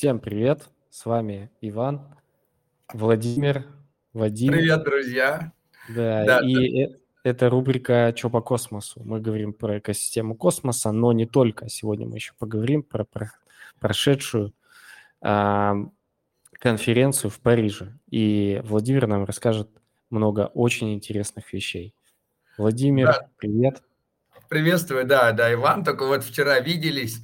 Всем привет, с вами Иван, Владимир, Вадим. Привет, друзья. Да, да и да. это рубрика «Чё по космосу?». Мы говорим про экосистему космоса, но не только. Сегодня мы еще поговорим про, про прошедшую э, конференцию в Париже. И Владимир нам расскажет много очень интересных вещей. Владимир, да. привет. Приветствую, да, да, Иван, только вот вчера виделись.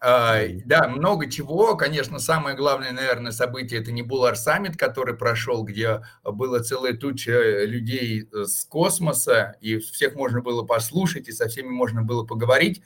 А, да, много чего. Конечно, самое главное, наверное, событие – это Nebular Summit, который прошел, где было целая туча людей с космоса, и всех можно было послушать, и со всеми можно было поговорить.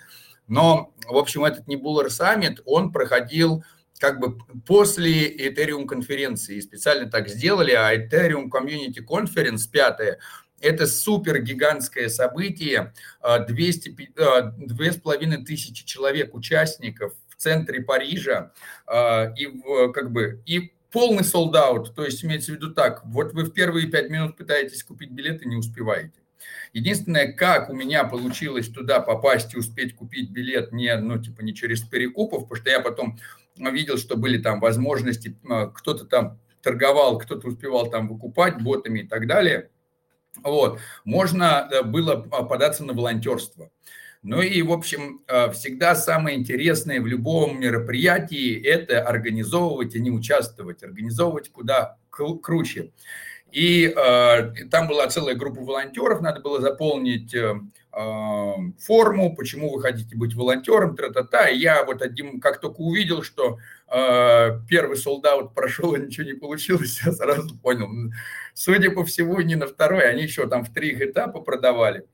Но, в общем, этот Nebular Summit, он проходил как бы после Ethereum конференции. Специально так сделали, а Ethereum Community Conference, пятая, это супер гигантское событие, 200, а, 2500 а, тысячи человек, участников в центре Парижа, а, и как бы и полный солдат, то есть имеется в виду так, вот вы в первые пять минут пытаетесь купить билеты, не успеваете. Единственное, как у меня получилось туда попасть и успеть купить билет не, ну, типа, не через перекупов, потому что я потом видел, что были там возможности, кто-то там торговал, кто-то успевал там выкупать ботами и так далее. Вот. Можно э, было податься на волонтерство. Ну и, в общем, э, всегда самое интересное в любом мероприятии – это организовывать, а не участвовать. Организовывать куда круче. И э, там была целая группа волонтеров, надо было заполнить э, э, форму, почему вы хотите быть волонтером, тра-та-та. И я вот один, как только увидел, что э, первый солдат прошел, и ничего не получилось, я сразу понял. Судя по всему, не на второй, они еще там в три этапа продавали.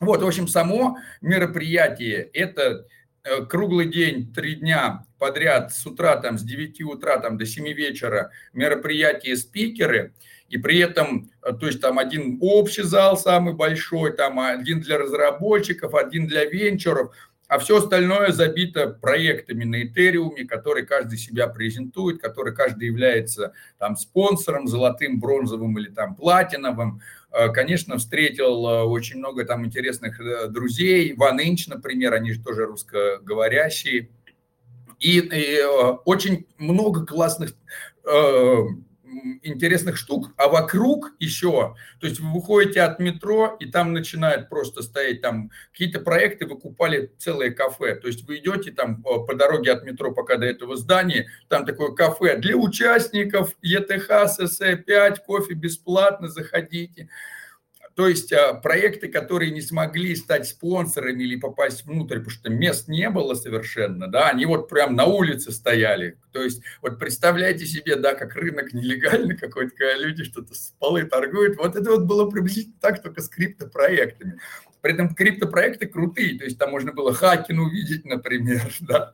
Вот, в общем, само мероприятие – это э, круглый день, три дня подряд, с утра, там, с 9 утра там, до 7 вечера мероприятия, спикеры – и при этом, э, то есть там один общий зал самый большой, там один для разработчиков, один для венчуров, а все остальное забито проектами на Этериуме, которые каждый себя презентует, который каждый является там спонсором, золотым, бронзовым или там платиновым. Э, конечно, встретил э, очень много там интересных друзей. Ван Инч, например, они же тоже русскоговорящие. И, и очень много классных интересных штук, а вокруг еще, то есть вы выходите от метро, и там начинают просто стоять там какие-то проекты, вы купали целое кафе, то есть вы идете там э, по дороге от метро пока до этого здания, там такое кафе для участников ЕТХ, СС5, кофе бесплатно, заходите. То есть а, проекты, которые не смогли стать спонсорами или попасть внутрь, потому что мест не было совершенно, да, они вот прям на улице стояли. То есть вот представляете себе, да, как рынок нелегальный какой-то, когда люди что-то с полы торгуют. Вот это вот было приблизительно так, только с криптопроектами. При этом криптопроекты крутые, то есть там можно было Хакин увидеть, например, да.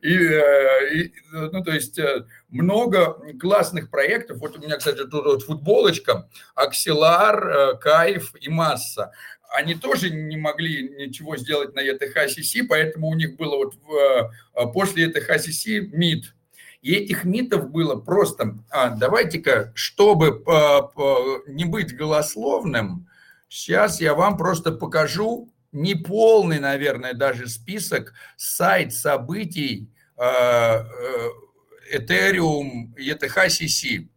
И, э, и, ну, то есть э, много классных проектов. Вот у меня, кстати, тут вот футболочка, Акселар, э, Кайф и Масса они тоже не могли ничего сделать на ETH-CC, поэтому у них было вот в, после ETH-CC МИД. И этих МИДов было просто, а, давайте-ка, чтобы не быть голословным, Сейчас я вам просто покажу неполный, наверное, даже список сайт событий э, э, Ethereum, ETH,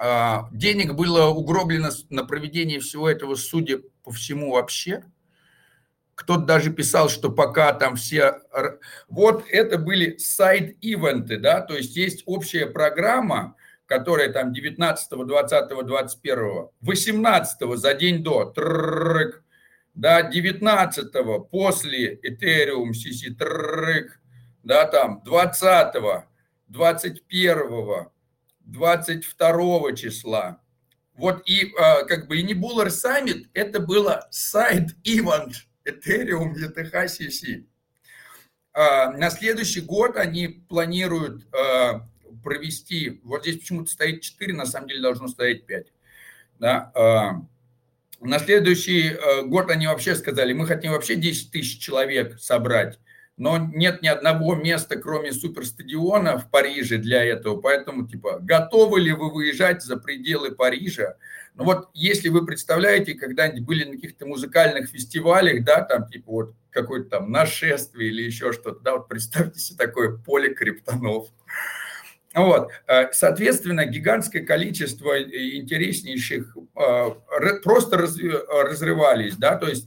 а, Денег было угроблено на проведение всего этого, судя по всему, вообще. Кто-то даже писал, что пока там все... Вот это были сайт-ивенты, да, то есть есть общая программа, которая там 19, 20, 21, 18 за день до, тррррк, да, 19 после Ethereum CC, тррррк, да, там 20, 21, 22 числа. Вот и как бы и не Buller Summit, это было сайт event Ethereum ETH CC. На следующий год они планируют провести, вот здесь почему-то стоит 4, на самом деле должно стоять 5. Да? А, на следующий э, год они вообще сказали, мы хотим вообще 10 тысяч человек собрать, но нет ни одного места, кроме суперстадиона в Париже для этого, поэтому, типа, готовы ли вы выезжать за пределы Парижа? Ну вот, если вы представляете, когда-нибудь были на каких-то музыкальных фестивалях, да, там, типа, вот, какое-то там нашествие или еще что-то, да, вот представьте себе такое поле криптонов. Вот. Э, соответственно, гигантское количество интереснейших просто разрывались, да, то есть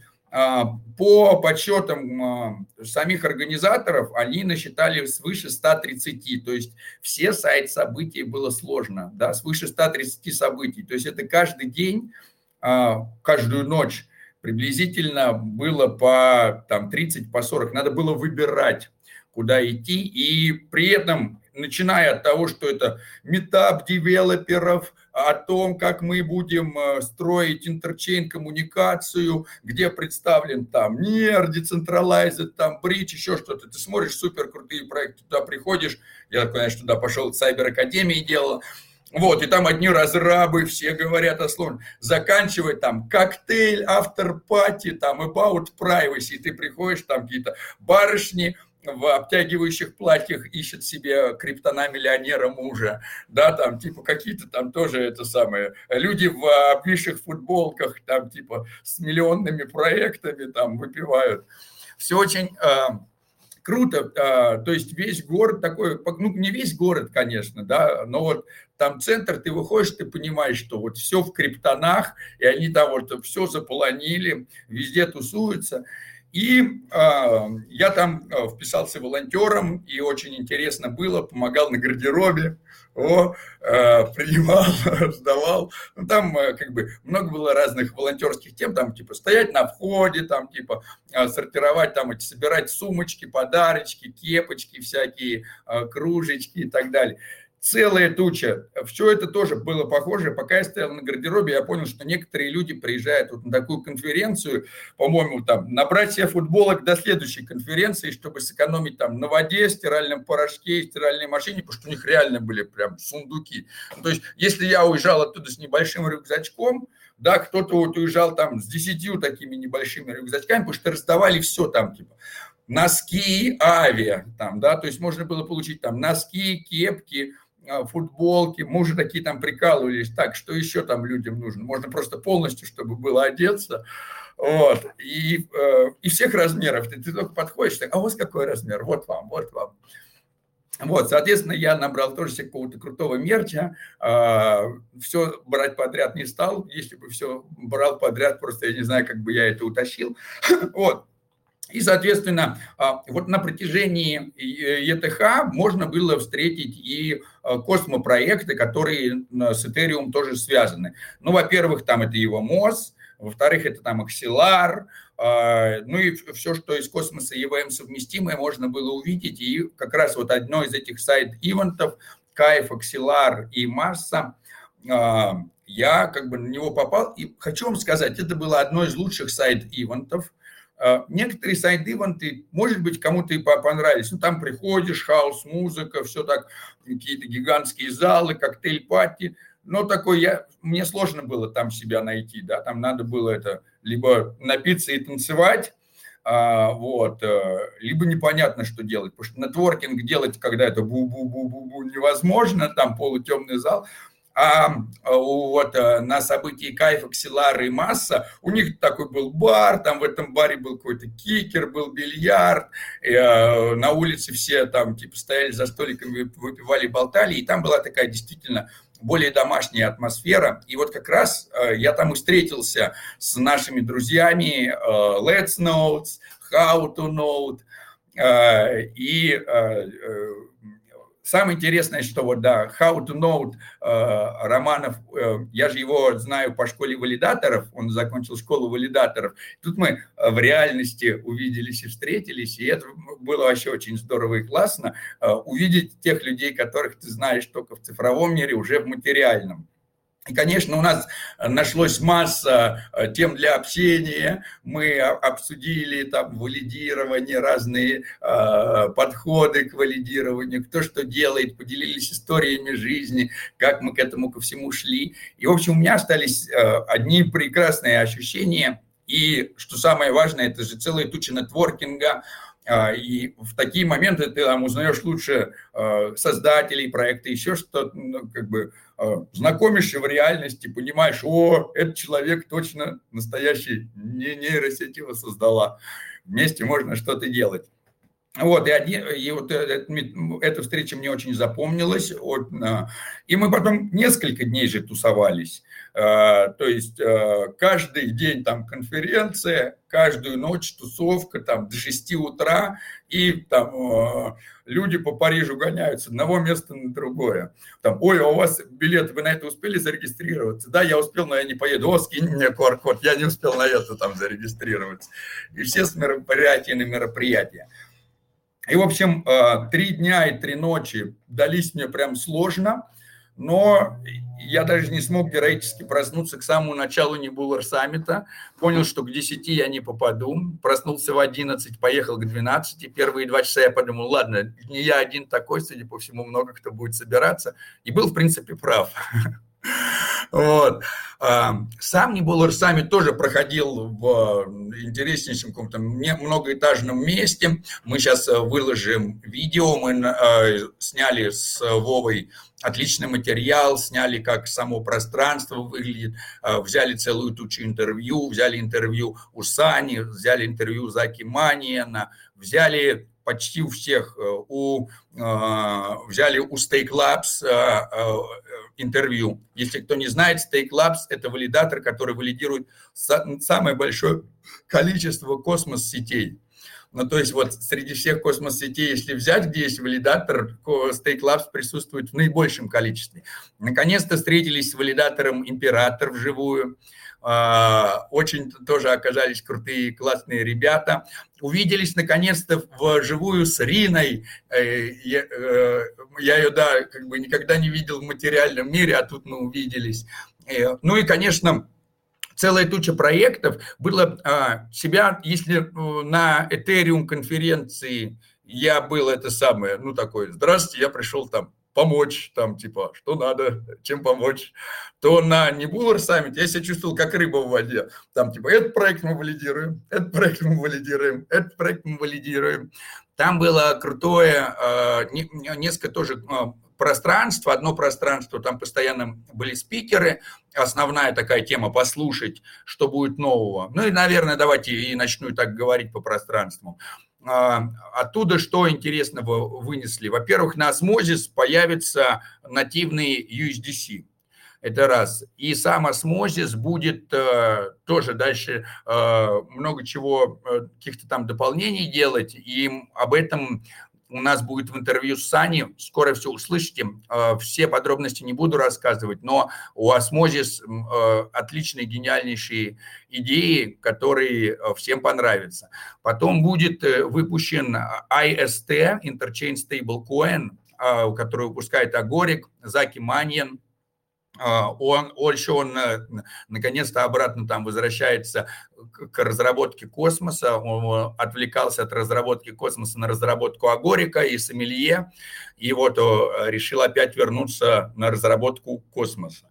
по подсчетам самих организаторов, они насчитали свыше 130, то есть все сайт событий было сложно, да, свыше 130 событий, то есть это каждый день, каждую ночь приблизительно было по там, 30, по 40, надо было выбирать, куда идти, и при этом начиная от того, что это метап девелоперов, о том, как мы будем э, строить интерчейн коммуникацию, где представлен там NIR, Decentralized, там Bridge, еще что-то. Ты смотришь супер крутые проекты, туда приходишь, я, конечно, туда пошел, Cyber Академии делал, вот, и там одни разрабы, все говорят о сложном. Заканчивать там коктейль, автор пати, там about privacy, и ты приходишь, там какие-то барышни, в обтягивающих платьях ищет себе криптона-миллионера мужа, да, там, типа, какие-то там тоже это самое, люди в обвисших футболках, там, типа, с миллионными проектами, там, выпивают. Все очень э, круто, э, то есть весь город такой, ну, не весь город, конечно, да, но вот там центр, ты выходишь, ты понимаешь, что вот все в криптонах, и они там вот все заполонили, везде тусуются, и э, я там а, вписался волонтером, и очень интересно было, помогал на гардеробе, о, э, принимал, сдавал. Ну, там э, как бы много было разных волонтерских тем, там типа стоять на входе, там типа э, сортировать, там собирать сумочки, подарочки, кепочки всякие, э, кружечки и так далее целая туча. Все это тоже было похоже. Пока я стоял на гардеробе, я понял, что некоторые люди приезжают вот на такую конференцию, по-моему, там, набрать себе футболок до следующей конференции, чтобы сэкономить там на воде, стиральном порошке, стиральной машине, потому что у них реально были прям сундуки. То есть, если я уезжал оттуда с небольшим рюкзачком, да, кто-то вот уезжал там с десятью такими небольшими рюкзачками, потому что раздавали все там, типа, носки, авиа, там, да, то есть можно было получить там носки, кепки, футболки, мы уже такие там прикалывались, так, что еще там людям нужно? Можно просто полностью, чтобы было одеться, вот, и, э, и всех размеров, ты, ты только подходишь, так, а вас какой размер? Вот вам, вот вам. Вот, соответственно, я набрал тоже себе какого-то крутого мерча, э, все брать подряд не стал, если бы все брал подряд, просто я не знаю, как бы я это утащил, вот, и, соответственно, а, вот на протяжении ЕТХ можно было встретить и а, космопроекты, которые с Ethereum тоже связаны. Ну, во-первых, там это его МОЗ, во-вторых, это там Axelar, а, ну и все, что из космоса EVM совместимое, можно было увидеть. И как раз вот одно из этих сайт-ивентов, Кайф, Axelar и Massa, я как бы на него попал. И хочу вам сказать, это было одно из лучших side event ов. А, некоторые side event ы, может быть, кому-то и понравились. Ну, там приходишь, хаос, музыка, все так, какие-то гигантские залы, коктейль-пати. Но такой я, мне сложно было там себя найти, да, там надо было это либо напиться и танцевать, а, вот, э, либо непонятно, что делать, потому что нетворкинг делать, когда это бу-бу-бу-бу-бу невозможно, там полутемный зал, а, а вот э, на событии Кайфа, Ксилара и Масса у них такой был бар, там в этом баре был какой-то кикер, был бильярд, и, а, на улице все там типа стояли за столиками, выпивали, болтали, и там была такая действительно более домашняя атмосфера. И вот как раз э, я там и встретился с нашими друзьями э, Let's Notes, How to Note, и Самое интересное, что вот, да, How to Note э, Романов, э, я же его знаю по школе валидаторов, он закончил школу валидаторов. Тут мы э, в реальности увиделись и встретились, и это было вообще очень здорово и классно, э, увидеть тех людей, которых ты знаешь только в цифровом мире, уже в материальном. И, конечно, у нас нашлось масса э, тем для общения. Мы обсудили там валидирование, разные э, подходы к валидированию, кто что делает, поделились историями жизни, как мы к этому ко всему шли. И, в общем, у меня остались э, одни прекрасные ощущения. И, что самое важное, это же целая туча нетворкинга, и в такие моменты ты там узнаешь лучше а, создателей проекта, еще что-то, ну, как бы а, знакомишься в реальности, понимаешь, о, этот человек точно настоящий, не нейросеть его создала. Вместе можно что-то делать. Вот, и, один, и вот эта встреча мне очень запомнилась. И мы потом несколько дней же тусовались. А, то есть а, каждый день там конференция, каждую ночь тусовка там до 6 утра, и там а, люди по Парижу гоняют с одного места на другое. Там, ой, а у вас билет, вы на это успели зарегистрироваться? Да, я успел, но я не поеду. О, скинь мне QR-код, я не успел на это там зарегистрироваться. И все с мероприятия на мероприятия. И, в общем, три дня и три ночи дались мне прям сложно – но я даже не смог героически проснуться к самому началу Небулар саммита. Понял, что к 10 я не попаду. Проснулся в 11, поехал к 12. Первые два часа я подумал, ладно, не я один такой, судя по всему, много кто будет собираться. И был, в принципе, прав. Вот. А, сам Небулар Саммит тоже проходил в интереснейшем каком-то многоэтажном месте. Мы сейчас э, выложим видео, мы э, сняли с Вовой отличный материал, сняли, как само пространство выглядит, э, взяли целую тучу интервью, взяли интервью у Сани, взяли интервью у Заки Маниена, взяли почти у всех, у, взяли у Stake Labs интервью. Если кто не знает, Stake Labs – это валидатор, который валидирует самое большое количество космос-сетей. Ну, то есть вот среди всех космос-сетей, если взять, где есть валидатор, Stake Labs присутствует в наибольшем количестве. Наконец-то встретились с валидатором Император вживую. А, очень тоже оказались крутые, классные ребята. Увиделись наконец-то вживую с Риной. Э, я, э, ее, да, как бы никогда не видел в материальном мире, а тут мы увиделись. Э, ну и, конечно, целая туча проектов. Было а, себя, если на Ethereum конференции я был это самое, ну такой, здравствуйте, я пришел там помочь, там, типа, что надо, чем помочь, то на Небулар саммите я себя чувствовал как рыба в воде. Там, типа, этот проект мы валидируем, этот проект мы валидируем, этот проект мы валидируем. Там было крутое, э, несколько тоже э, пространство, одно пространство, там постоянно были спикеры, основная такая тема послушать, что будет нового. Ну и, наверное, давайте и начну так говорить по пространству. А, оттуда что интересного вынесли? Во-первых, на осмозис появится нативный USDC. Это раз. И сам осмозис будет э, тоже дальше э, много чего, э, каких-то там дополнений делать. И об этом у нас будет в интервью с Саней, скоро все услышите, э, все подробности не буду рассказывать, но у Osmosis э, отличные, гениальнейшие идеи, которые э, всем понравятся. Потом будет выпущен IST, Interchain Stablecoin, который выпускает Agoric, Заки Маньян, он, он еще он наконец-то обратно там возвращается к разработке космоса, он отвлекался от разработки космоса на разработку Agoric а и Sommelier, и вот решил опять вернуться на разработку космоса.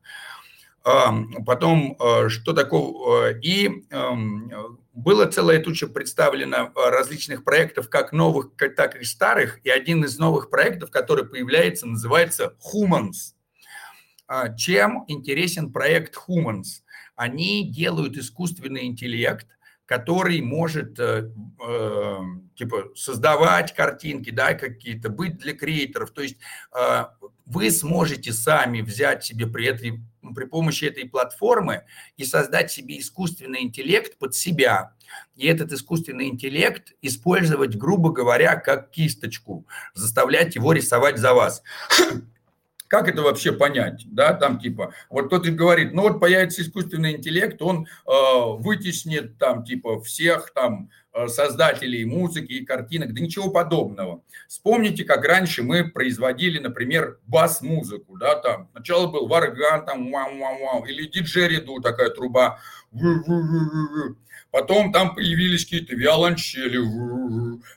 Потом, а, что такое, и было целая туча представлено различных проектов, как новых, так и старых, и один из новых проектов, который появляется, называется Humans – а, чем интересен проект Humans? Они делают искусственный интеллект, который может э, э, типа создавать картинки, да, какие-то, быть для креаторов. То есть э, вы сможете сами взять себе при, этой, при помощи этой платформы и создать себе искусственный интеллект под себя. И этот искусственный интеллект использовать, грубо говоря, как кисточку, заставлять его рисовать за вас. Как это вообще понять? Да, там типа, вот кто-то говорит, ну вот появится искусственный интеллект, он э, вытеснит там типа всех там э, создателей музыки и картинок, да ничего подобного. Вспомните, как раньше мы производили, например, бас-музыку, да, там, сначала был варган, там, вау-вау-вау, или диджериду такая труба, потом там появились какие-то виолончели,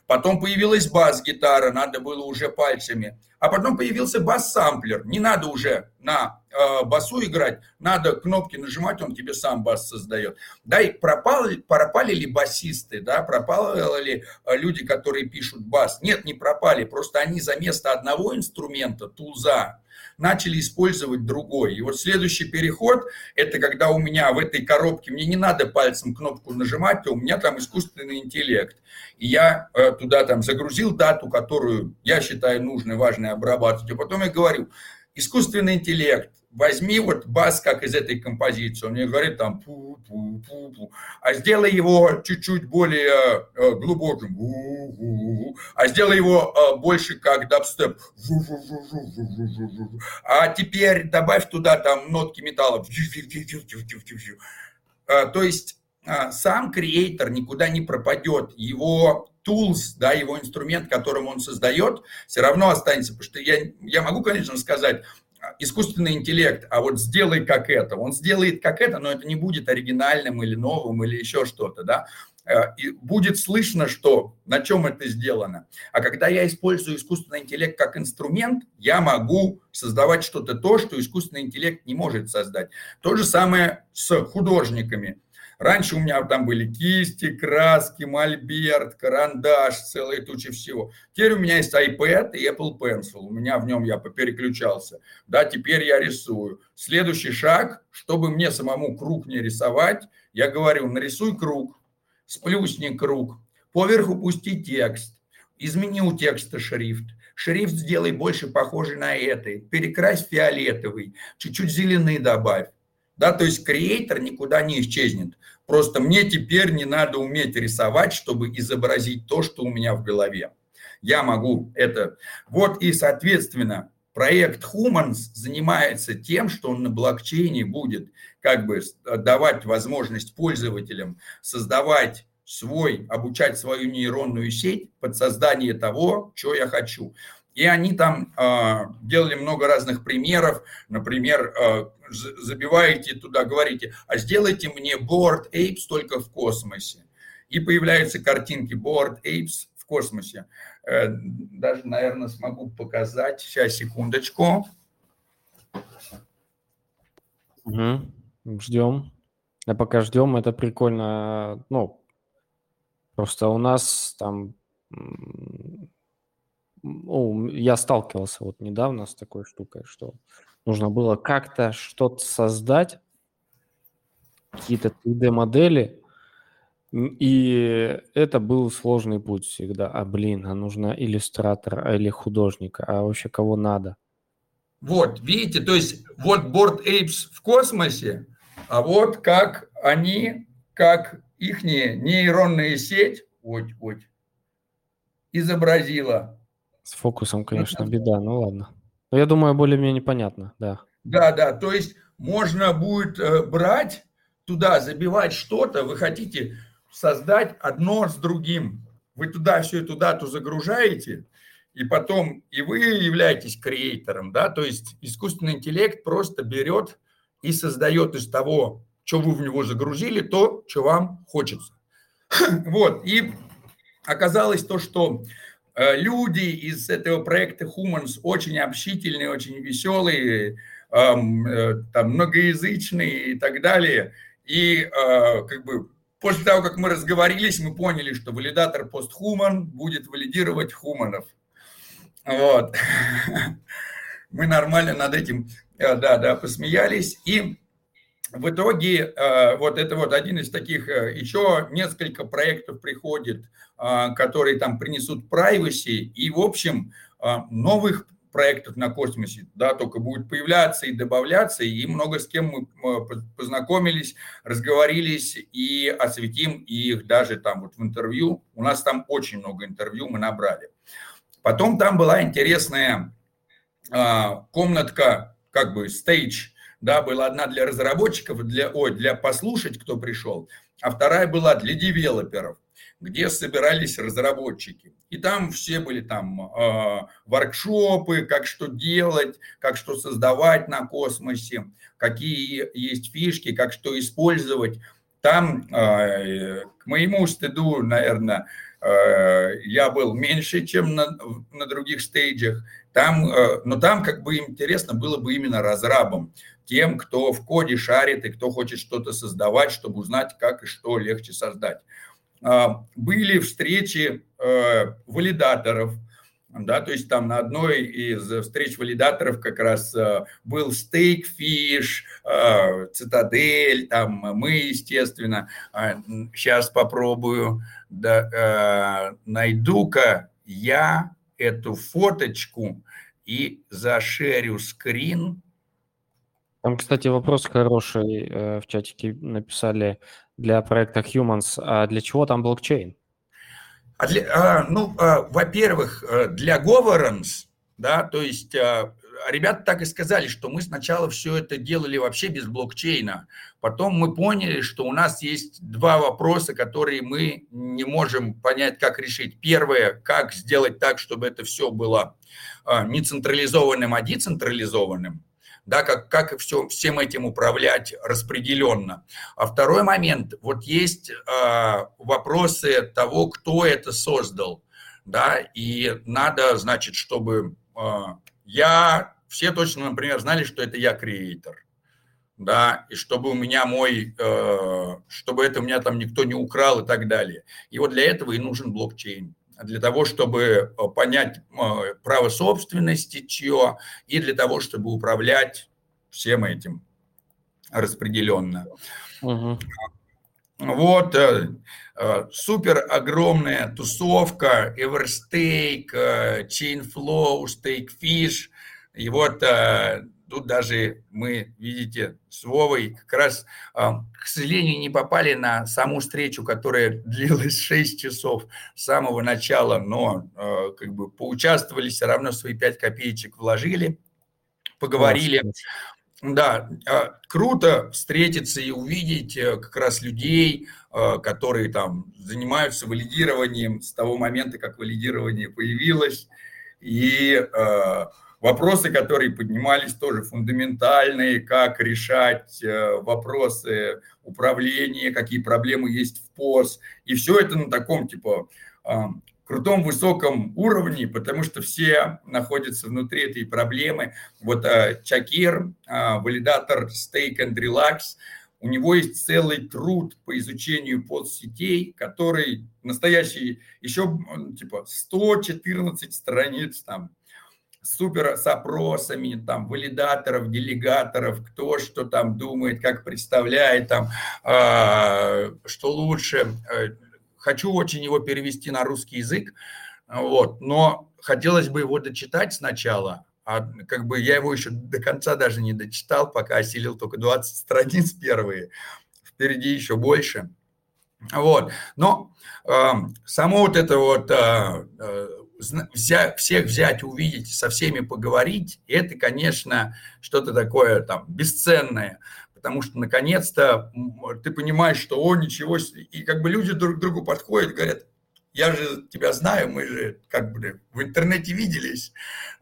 потом появилась бас-гитара, надо было уже пальцами, а потом появился бас-самплер. Не надо уже на э, басу играть, надо кнопки нажимать, он тебе сам бас создает. Да, и пропали, пропали ли басисты, да, пропали ли люди, которые пишут бас? Нет, не пропали, просто они за место одного инструмента, тулза, начали использовать другой. И вот следующий переход, это когда у меня в этой коробке, мне не надо пальцем кнопку нажимать, то у меня там искусственный интеллект. И я э, туда там загрузил дату, которую я считаю нужной, важной обрабатывать. И потом я говорю, искусственный интеллект, возьми вот бас, как из этой композиции, он мне говорит там пу пу пу пу. А сделай его чуть-чуть более э, глубоким, а сделай его э, больше как дабстеп, а теперь добавь туда там нотки металла, то есть сам креатор никуда не пропадет, его tools, да, его инструмент, которым он создает, все равно останется, потому что я, я могу, конечно, сказать, искусственный интеллект, а вот сделай как это. Он сделает как это, но это не будет оригинальным или новым или еще что-то, да. Э, и будет слышно, что на чем это сделано. А когда я использую искусственный интеллект как инструмент, я могу создавать что-то то, что искусственный интеллект не может создать. То же самое с художниками. Раньше у меня там были кисти, краски, мольберт, карандаш, целая туча всего. Теперь у меня есть iPad и Apple Pencil. У меня в нем я попереключался. Да, теперь я рисую. Следующий шаг, чтобы мне самому круг не рисовать, я говорю, нарисуй круг, сплюсни круг, поверху пусти текст, измени у текста шрифт, шрифт сделай больше похожий на это, перекрась фиолетовый, чуть-чуть зеленый добавь. Да, то есть креатор никуда не исчезнет. Просто мне теперь не надо уметь рисовать, чтобы изобразить то, что у меня в голове. Я могу это. Вот и, соответственно, проект Humans занимается тем, что он на блокчейне будет как бы давать возможность пользователям создавать свой, обучать свою нейронную сеть под создание того, что я хочу. И они там э, делали много разных примеров. Например, э, забиваете туда, говорите, а сделайте мне Board Apes только в космосе. И появляются картинки Board Apes в космосе. Э, даже, наверное, смогу показать. Сейчас, секундочку. Угу. Ждем. А пока ждем, это прикольно. Ну, просто у нас там ну, я сталкивался вот недавно с такой штукой, что нужно было как-то что-то создать, какие-то 3D-модели, и это был сложный путь всегда. А, блин, а нужно иллюстратор или художника, а вообще кого надо? Вот, видите, то есть вот Board Apes в космосе, а вот как они, как их нейронная сеть, вот, вот, изобразила с фокусом, конечно, беда, ну ладно. Но я думаю, более-менее понятно, да. Да, да, то есть можно будет э, брать туда, забивать что-то, вы хотите создать одно с другим. Вы туда всю эту дату загружаете, и потом и вы являетесь креатором, да, то есть искусственный интеллект просто берет и создает из того, что вы в него загрузили, то, что вам хочется. Вот, и оказалось то, что люди из этого проекта Humans очень общительные, очень веселые, эм, э, там, многоязычные и так далее. И э, как бы после того, как мы разговорились, мы поняли, что валидатор постхуман будет валидировать хуманов. Вот. Мы нормально над этим, да, да, посмеялись. И в итоге вот это вот один из таких, еще несколько проектов приходит а, которые там принесут privacy, и, в общем, новых проектов на космосе, да, только будет появляться и добавляться, и много с кем мы познакомились, разговорились и осветим их даже там вот в интервью. У нас там очень много интервью мы набрали. Потом там была интересная комнатка, как бы стейдж, да, была одна для разработчиков, для, ой, для послушать, кто пришел, а вторая была для девелоперов где собирались разработчики. И там все были там э, воркшопы, как что делать, как что создавать на космосе, какие есть фишки, как что использовать. Там, э, к моему стыду, наверное, я был меньше, чем на, на других стейджах. Там, но там как бы интересно было бы именно разрабом, тем, кто в коде шарит и кто хочет что-то создавать, чтобы узнать, как и что легче создать. Были встречи валидаторов, да, то есть там на одной из встреч валидаторов как раз э, был Стейкфиш, э, Цитадель, там мы, естественно. Сейчас а, попробую, да, э, найду-ка я эту фоточку и зашерю скрин. Там, кстати, вопрос хороший в чатике написали для проекта Humans. А для чего там блокчейн? А для, а, ну, а, во-первых, э, для governance, да, то есть а, ребята так и сказали, что мы сначала все это делали вообще без блокчейна. Потом мы поняли, что у нас есть два вопроса, которые мы не можем понять, как решить. Первое, как сделать так, чтобы это все было а, не централизованным, а децентрализованным да, как, как все, всем этим управлять распределенно. А второй момент, вот есть э, вопросы того, кто это создал, да, и надо, значит, чтобы э, я, все точно, например, знали, что это я креатор, да, и чтобы у меня мой, э, чтобы это у меня там никто не украл и так далее. И вот для этого и нужен блокчейн для того, чтобы э, понять э, право собственности чье, и для того, чтобы управлять всем этим распределенно. Угу. Вот э, супер огромная тусовка, Everstake, Chainflow, Stakefish. И вот тут даже мы, видите, с Вовой как раз, к сожалению, не попали на саму встречу, которая длилась 6 часов с самого начала, но как бы поучаствовали, все равно свои 5 копеечек вложили, поговорили. Да, круто встретиться и увидеть э, как раз людей, которые там занимаются валидированием с того момента, как валидирование появилось. И Вопросы, которые поднимались, тоже фундаментальные, как решать э, вопросы управления, какие проблемы есть в ПОС. И все это на таком, типа, крутом, высоком уровне, потому что все находятся внутри этой проблемы. Вот э, Чакир, э, валидатор Stake and Relax, у него есть целый труд по изучению подсетей, который настоящий, еще типа 114 страниц там, супер с опросами, там, валидаторов, делегаторов, кто что там думает, как представляет, там, э, что лучше. Э, хочу очень его перевести на русский язык, вот, но хотелось бы его дочитать сначала, а как бы я его еще до конца даже не дочитал, пока осилил только 20 страниц первые, впереди еще больше. Вот, но э, само вот это вот э, взять, всех взять, увидеть, со всеми поговорить, это, конечно, что-то такое там бесценное, потому что наконец-то ты понимаешь, что о, ничего, и как бы люди друг к другу подходят, говорят, я же тебя знаю, мы же как бы в интернете виделись,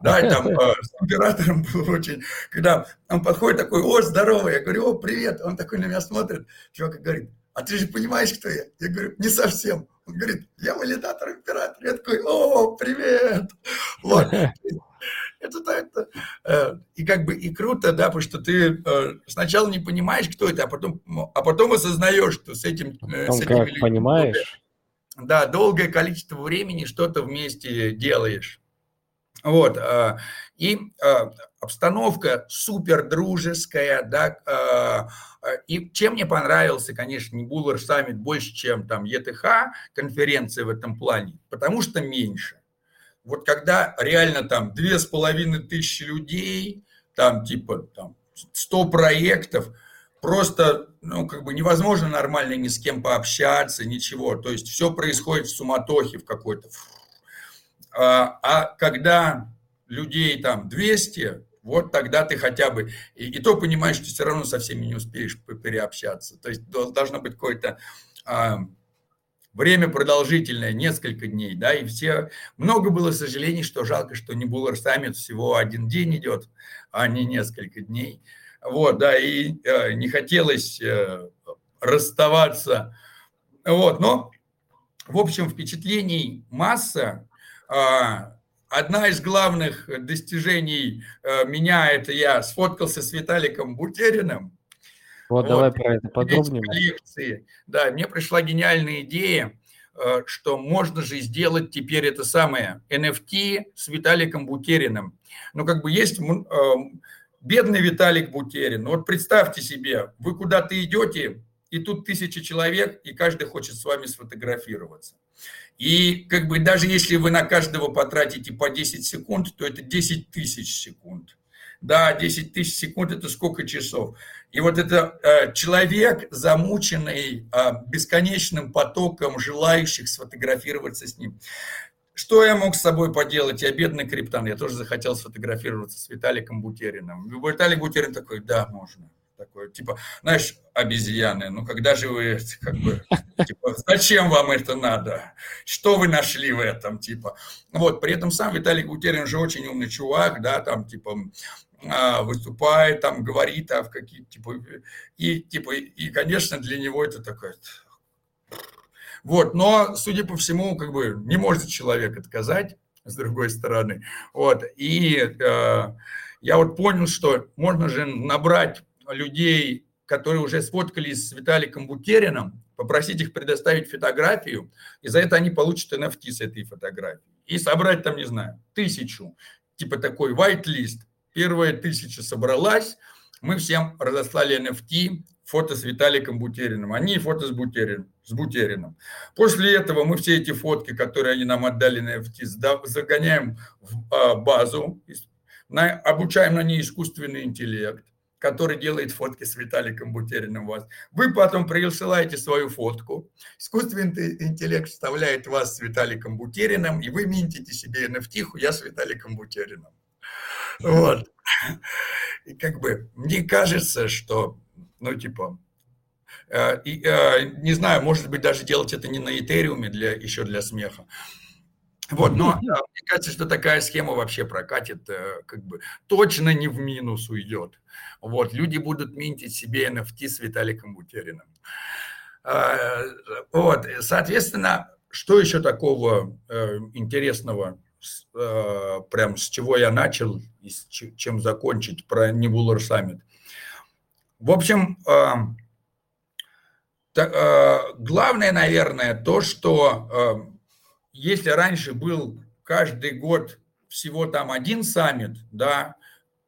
да, там э, с оператором было очень, когда он подходит такой, о, здорово, я говорю, о, привет, он такой на меня смотрит, чувак говорит, а ты же понимаешь, кто я? Я говорю, не совсем. Он говорит, я валидатор император. Я такой, о, привет. Вот. Это, это, э, и как бы и круто, да, потому что ты э, сначала не понимаешь, кто это, а потом, а потом осознаешь, что с этим, э, с этими людьми, понимаешь. Да, долгое количество времени что-то вместе делаешь. Вот, э, и э, обстановка супер дружеская, да, э, и чем мне понравился, конечно, не Буллар саммит больше, чем там ЕТХ конференция в этом плане, потому что меньше. Вот когда реально там две с половиной тысячи людей, там типа там 100 проектов, просто, ну, как бы невозможно нормально ни с кем пообщаться, ничего. То есть все происходит в суматохе в какой-то. А, а когда людей там 200, вот тогда ты хотя бы, и, и то понимаешь, что все равно со всеми не успеешь переобщаться. То есть должно быть какое-то а, время продолжительное, несколько дней, да, и все, много было сожалений, что жалко, что не Буллар саммит всего один день идет, а не несколько дней. Вот, да, и э, не хотелось э, расставаться, вот, но в общем, впечатлений масса. А, одна из главных достижений э, меня, это я сфоткался с Виталиком Бутериным. Вот, вот давай про это подробнее. Коллекции. Да, мне пришла гениальная идея, э, что можно же сделать теперь это самое NFT с Виталиком Бутериным. Ну, как бы есть э, бедный Виталик Бутерин. Вот представьте себе, вы куда-то идете, и тут тысячи человек, и каждый хочет с вами сфотографироваться. И как бы даже если вы на каждого потратите по 10 секунд, то это 10 тысяч секунд. Да, 10 тысяч секунд – это сколько часов? И вот это э, человек, замученный э, бесконечным потоком желающих сфотографироваться с ним. Что я мог с собой поделать? Я бедный криптон, я тоже захотел сфотографироваться с Виталиком Бутериным. Виталий Бутерин такой, да, можно такое, типа, знаешь, обезьяны, ну когда же вы, как бы, типа, зачем вам это надо? Что вы нашли в этом, типа? Вот, при этом сам Виталий Гутерин же очень умный чувак, да, там, типа, а, выступает, там, говорит, а в какие, типа, и, типа, и, конечно, для него это такое, вот, но, судя по всему, как бы, не может человек отказать, с другой стороны, вот, и э, я вот понял, что можно же набрать людей, которые уже сфоткались с Виталиком Бутериным, попросить их предоставить фотографию, и за это они получат NFT с этой фотографией. И собрать там, не знаю, тысячу, типа такой white list. Первая тысяча собралась, мы всем разослали NFT, фото с Виталиком Бутериным, они фото с Бутериным. С Бутериным. После этого мы все эти фотки, которые они нам отдали на NFT, загоняем в а, базу, обучаем на ней искусственный интеллект, который делает фотки с Виталиком Бутериным вас. Вы потом присылаете свою фотку, искусственный интеллект вставляет вас с Виталиком Бутериным, и вы минтите себе NFT, я с Виталиком Бутериным. Вот. И как бы мне кажется, что, ну, типа, э, э, не знаю, может быть, даже делать это не на Этериуме, для, еще для смеха. Вот, но мне кажется, что такая схема вообще прокатит, э, как бы точно не в минус уйдет. Вот, люди будут минтить себе NFT с Виталиком Бутериным. А, вот, соответственно, что еще такого э, интересного, э, прям с чего я начал и с чем закончить про Небулар Саммит? В общем, главное, наверное, то, что если раньше был каждый год всего там один саммит, да,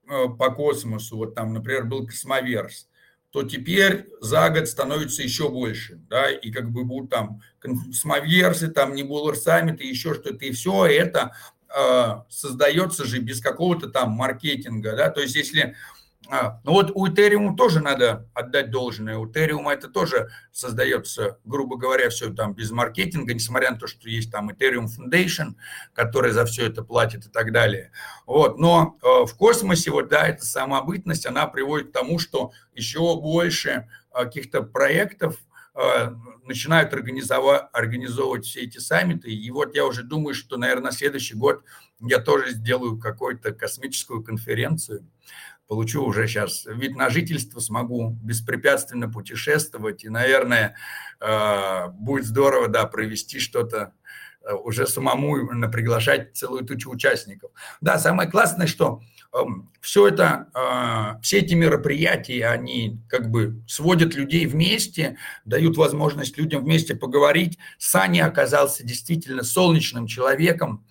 э, по космосу, вот там, например, был Cosmoverse, то теперь за год становится еще больше, да, и как бы будут там Cosmoverse ы, там Nebular Summit и еще что-то, и все это э, создается же без какого-то там маркетинга, да, то есть если а, ну вот у Ethereum тоже надо отдать должное. У Ethereum это тоже создается, грубо говоря, все там без маркетинга, несмотря на то, что есть там Ethereum Foundation, который за все это платит и так далее. Вот. Но э, в космосе вот, да, эта самобытность, она приводит к тому, что еще больше э, каких-то проектов э, начинают организовывать все эти саммиты. И вот я уже думаю, что, наверное, на следующий год я тоже сделаю какую-то космическую конференцию получу уже сейчас вид на жительство, смогу беспрепятственно путешествовать, и, наверное, э, будет здорово, да, провести что-то уже самому, приглашать целую тучу участников. Да, самое классное, что эм, все это, э, все эти мероприятия, они как бы сводят людей вместе, дают возможность людям вместе поговорить. Саня оказался действительно солнечным человеком,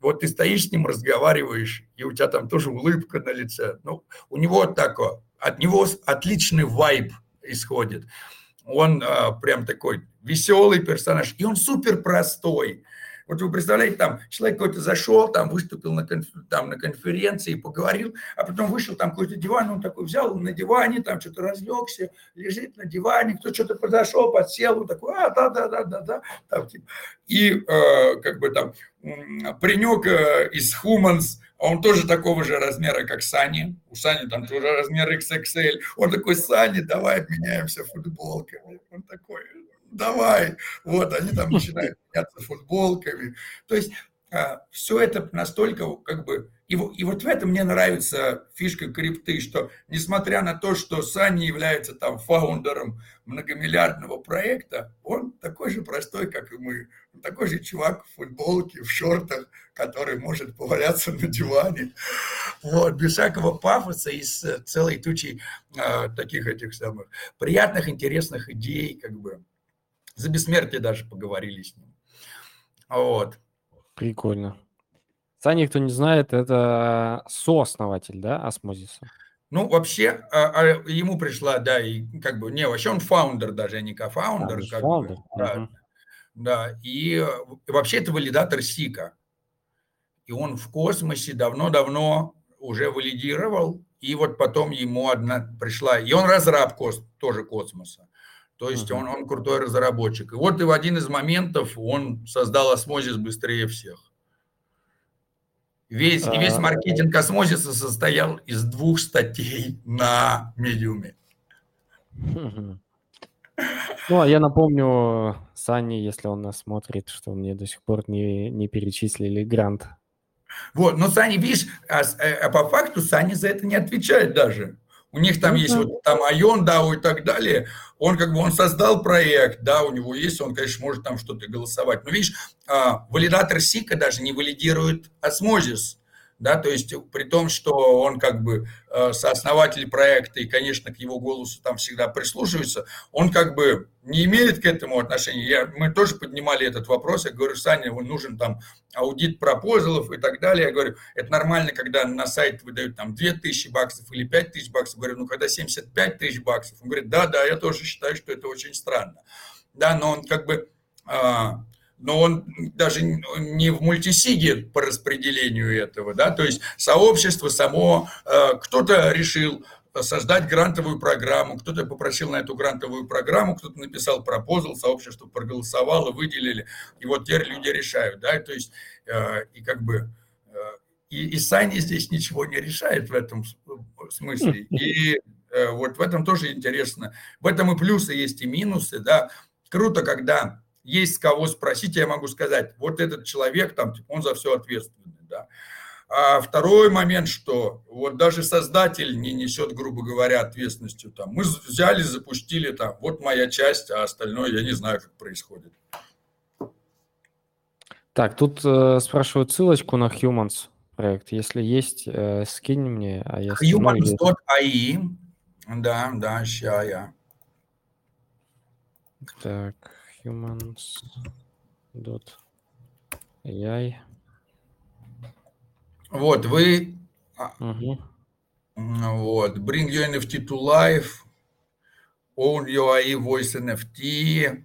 вот ты стоишь с ним, разговариваешь, и у тебя там тоже улыбка на лице. Ну, у него такое, от него отличный вайб исходит. Он а, прям такой веселый персонаж, и он супер простой. Вот вы представляете, там человек какой-то зашел, там выступил на, конф, там, на конференции, поговорил, а потом вышел, там какой-то диван, он такой взял на диване, там что-то разлегся, лежит на диване, кто что-то подошел, подсел, он такой, а, да-да-да-да-да. Там, типа. И э, как бы там паренек э, из Humans, он тоже такого же размера, как Сани. У Сани там тоже размер XXL. Он такой, Сани, давай обменяемся футболками. Он такой, давай. Вот, они там начинают меняться футболками. То есть а, все это настолько как бы... И, и вот в этом мне нравится фишка крипты, что несмотря на то, что Сани является там фаундером многомиллиардного проекта, он такой же простой, как и мы. такой же чувак в футболке, в шортах, который может поваляться на диване. Вот, без всякого пафоса и с целой тучей э, таких этих самых приятных, интересных идей, как бы. За бессмертие даже поговорили с ним. Вот. Прикольно. Саня, кто не знает, это сооснователь, да, Osmosis а? Ну, вообще, а, а, ему пришла, да, и как бы, не, вообще он founder даже, а не co-founder. А, founder. Бы, да, угу. да, и, и вообще это валидатор Sikka. И он в космосе давно-давно уже валидировал, и вот потом ему одна пришла, и он разраб кос, тоже космоса. То есть он, он крутой разработчик. И вот и в один из моментов он создал осмозис быстрее всех. Весь, и весь а. маркетинг осмозиса состоял из двух статей на медиуме. Ну, а я напомню Сане, если он нас смотрит, что мне до сих пор не, не перечислили грант. Вот, но Сани, видишь, а, а по факту Сани за это не отвечает даже. У них там ну, есть да. вот там Айон, да, и так далее. Он как бы, он создал проект, да, у него есть, он, конечно, может там что-то голосовать. Но видишь, а, валидатор СИКа даже не валидирует осмозис да, то есть при том, что он как бы э, сооснователь проекта и, конечно, к его голосу там всегда прислушивается, он как бы не имеет к этому отношения. Я, мы тоже поднимали этот вопрос, я говорю, Саня, нужен там аудит пропозалов и так далее. Я говорю, это нормально, когда на сайт выдают там 2000 баксов или 5000 баксов. Я говорю, ну когда 75 тысяч баксов. Он говорит, да, да, я тоже считаю, что это очень странно. Да, но он как бы а, но он даже не в мультисиге по распределению этого, да, то есть сообщество само, э, кто-то решил создать грантовую программу, кто-то попросил на эту грантовую программу, кто-то написал пропозал, сообщество проголосовало, выделили, и вот теперь люди решают, да, то есть э, и как бы э, и, и Сани здесь ничего не решает в этом смысле, и вот в этом тоже интересно, в этом и плюсы есть, и минусы, да, круто, когда есть кого спросить, я могу сказать, вот этот человек, там, типа, он за все ответственный, да. А второй момент, что вот даже создатель не несет, грубо говоря, ответственностью. Там, мы взяли, запустили, там, вот моя часть, а остальное я не знаю, как происходит. Так, тут э, спрашивают ссылочку на Humans проект. Если есть, э, скинь мне. А я Humans.ai. Да, да, сейчас я. Так humans.ai. Вот, вы... Угу. Вот, bring your NFT to life, own your AI voice NFT.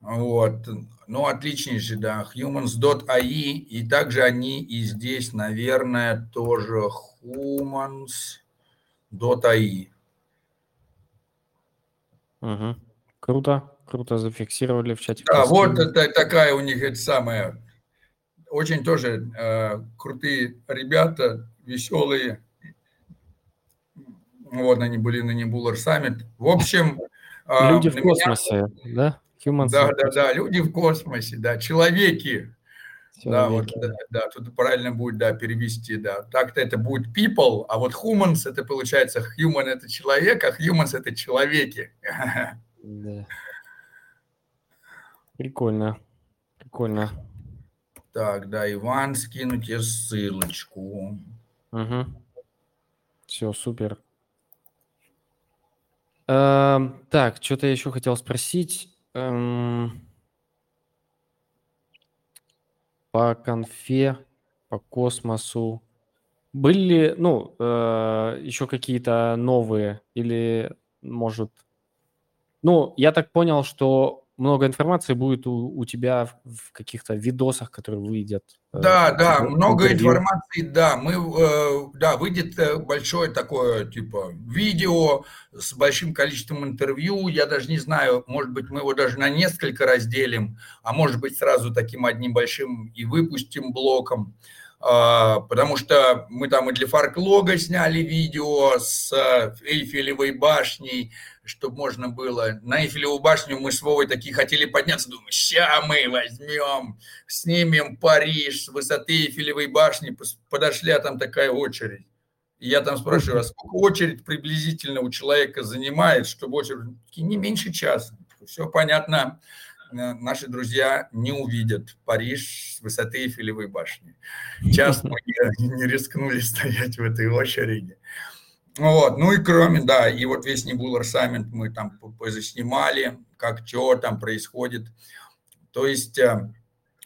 Вот, ну, отличнейший, да, humans.ai, и также они и здесь, наверное, тоже humans.ai. Угу. Круто. Круто зафиксировали в чате. Да, вот это такая у них это самая, очень тоже э, крутые ребята, веселые. Вот они были на Небулар Саммит. В общем... Э, люди в космосе, меня... да? Humans да, да, да, люди в космосе, да, человеки. Человеки. Да, вот, да, да, тут правильно будет, да, перевести, да. Так-то это будет people, а вот humans, это получается human – это человек, а humans – это человеки. Да. Прикольно. Прикольно. Так, да, Иван, скину тебе ссылочку. Угу. Все, супер. Эм, так, что-то я еще хотел спросить. Эм, по конфе, по космосу. Были, ну, э, еще какие-то новые или, может... Ну, я так понял, что много информации будет у, у тебя в, в каких-то видосах, которые выйдут. Э, да, э, да, много интервью. информации, да. Мы, э, да, выйдет э, большое такое, типа, видео с большим количеством интервью. Я даже не знаю, может быть, мы его даже на несколько разделим, а может быть, сразу таким одним большим и выпустим блоком. А, потому что мы там и для Фарклога сняли видео с э, Эйфелевой башней, чтобы можно было. На Эйфелеву башню мы с Вовой такие хотели подняться, думаю, ща мы возьмем, снимем Париж с высоты Эйфелевой башни, подошли, а там такая очередь. И я там спрашиваю, а сколько очередь приблизительно у человека занимает, чтобы очередь? Не меньше часа. Все понятно, э, наши друзья не увидят Париж с высоты Эйфелевой башни. Час мы не рискнули стоять в этой очереди. Вот, ну и кроме, да, и вот весь Небулар Саммит мы там позаснимали, как что там происходит. То есть, э,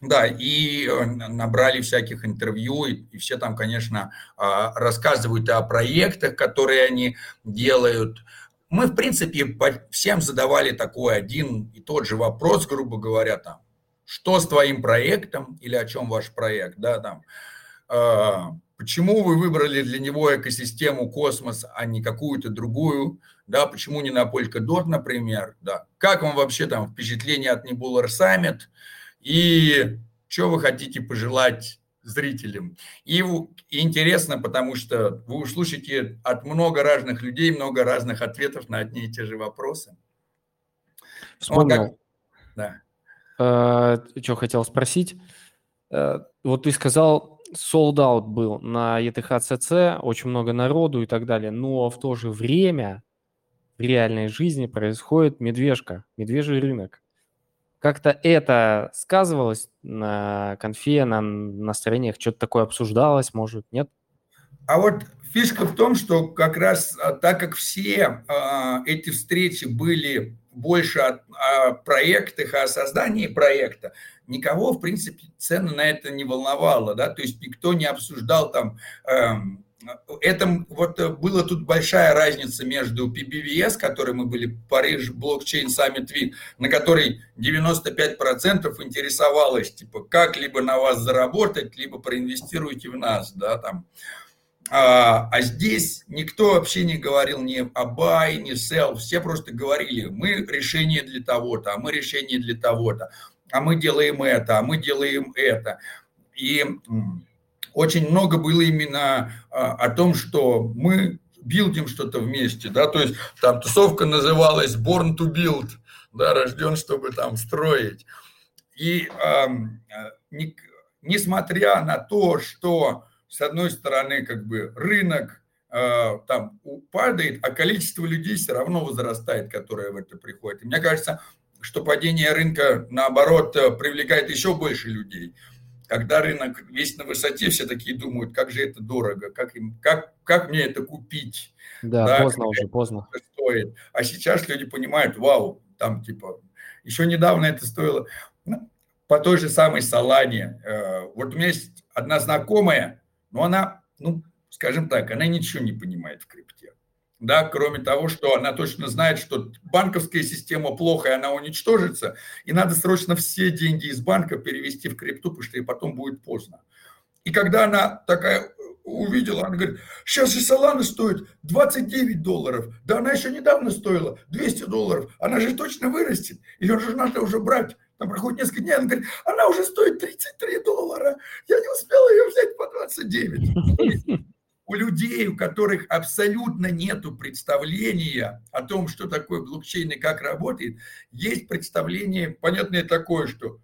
да, и э, набрали всяких интервью, и, и все там, конечно, а, рассказывают о проектах, которые они делают. Мы, в принципе, всем задавали такой один и тот же вопрос, грубо говоря, там, что с твоим проектом или о чем ваш проект, да, там, а, Почему вы выбрали для него экосистему космос, а не какую-то другую? Да, почему не на Polkadot, например? Да. Как вам вообще там впечатление от Nebular Summit? И что вы хотите пожелать зрителям? И, и интересно, потому что вы услышите от много разных людей много разных ответов на одни и те же вопросы. Вспомнил. Как... Да. А, что хотел спросить? Э, вот ты сказал, sold out был на ETH очень много народу и так далее, но в то же время в реальной жизни происходит медвежка, медвежий рынок. Как-то это сказывалось на конфе, на настроениях, что-то такое обсуждалось, может, нет? А вот фишка в том, что как раз а, так как все э, эти встречи были больше о, о проектах, о создании проекта, никого, в принципе, цены на это не волновало, да, то есть никто не обсуждал там, эм, это вот э, была тут большая разница между PBVS, который мы были, Париж блокчейн Summit Week, на которой 95% интересовалось, типа, как либо на вас заработать, либо проинвестируйте в нас, да, там. А, а здесь никто вообще не говорил ни о buy, ни sell, все просто говорили, мы решение для того-то, а мы решение для того-то а мы делаем это, а мы делаем это. И очень много было именно а, о том, что мы билдим что-то вместе, да, то есть там тусовка называлась Born to Build, да, рожден, чтобы там строить. И э, не, несмотря на то, что с одной стороны как бы рынок э, там падает, а количество людей все равно возрастает, которые в это приходят. И мне кажется, что падение рынка, наоборот, э, привлекает еще больше людей. Когда рынок весь на высоте, все такие думают, как же это дорого, как, им, как, как мне это купить. Да, да поздно уже, поздно. Стоит. А сейчас люди понимают, вау, там типа, еще недавно это стоило ну, по той же самой Солане. Э, вот у меня есть одна знакомая, но она, ну, скажем так, она ничего не понимает в крипте да, кроме того, что она точно знает, что банковская система плохо, и она уничтожится, и надо срочно все деньги из банка перевести в крипту, потому что и потом будет поздно. И когда она такая увидела, она говорит, сейчас же Солана стоит 29 долларов, да она еще недавно стоила 200 долларов, она же точно вырастет, ее же надо уже брать. Там проходит несколько дней, она говорит, она уже стоит 33 доллара, я не успела ее взять по 29 у людей, у которых абсолютно нет представления о том, что такое блокчейн и как работает, есть представление, понятное такое, что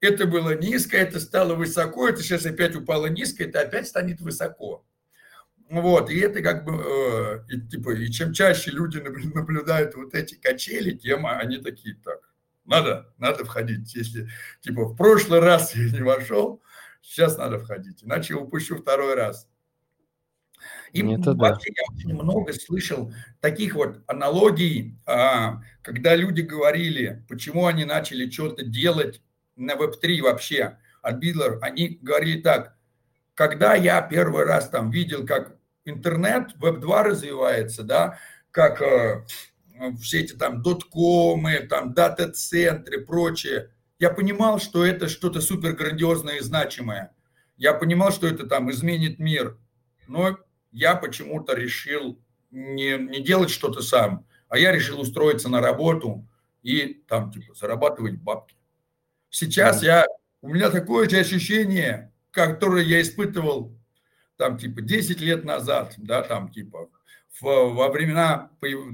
это было низко, это стало высоко, это сейчас опять упало низко, это опять станет высоко. Вот, и это как бы, э, и, типа, и чем чаще люди наблюдают вот эти качели, тем они такие, так, надо, надо входить. Если, типа, в прошлый раз я не вошел, сейчас надо входить, иначе упущу второй раз. И Это вообще да. я очень много слышал таких вот аналогий, а, когда люди говорили, почему они начали что-то делать на Web3 вообще от Бидлер. Они говорили так, когда я первый раз там видел, как интернет, Web2 развивается, да, как э, все эти там доткомы, там дата-центры, прочее, я понимал, что это что-то супер грандиозное и значимое. Я понимал, что это там изменит мир. Но я почему-то решил не, не делать что-то сам, а я решил устроиться на работу и там типа зарабатывать бабки. Сейчас я, у меня такое же ощущение, которое я испытывал там типа 10 лет назад, да, там типа в, во времена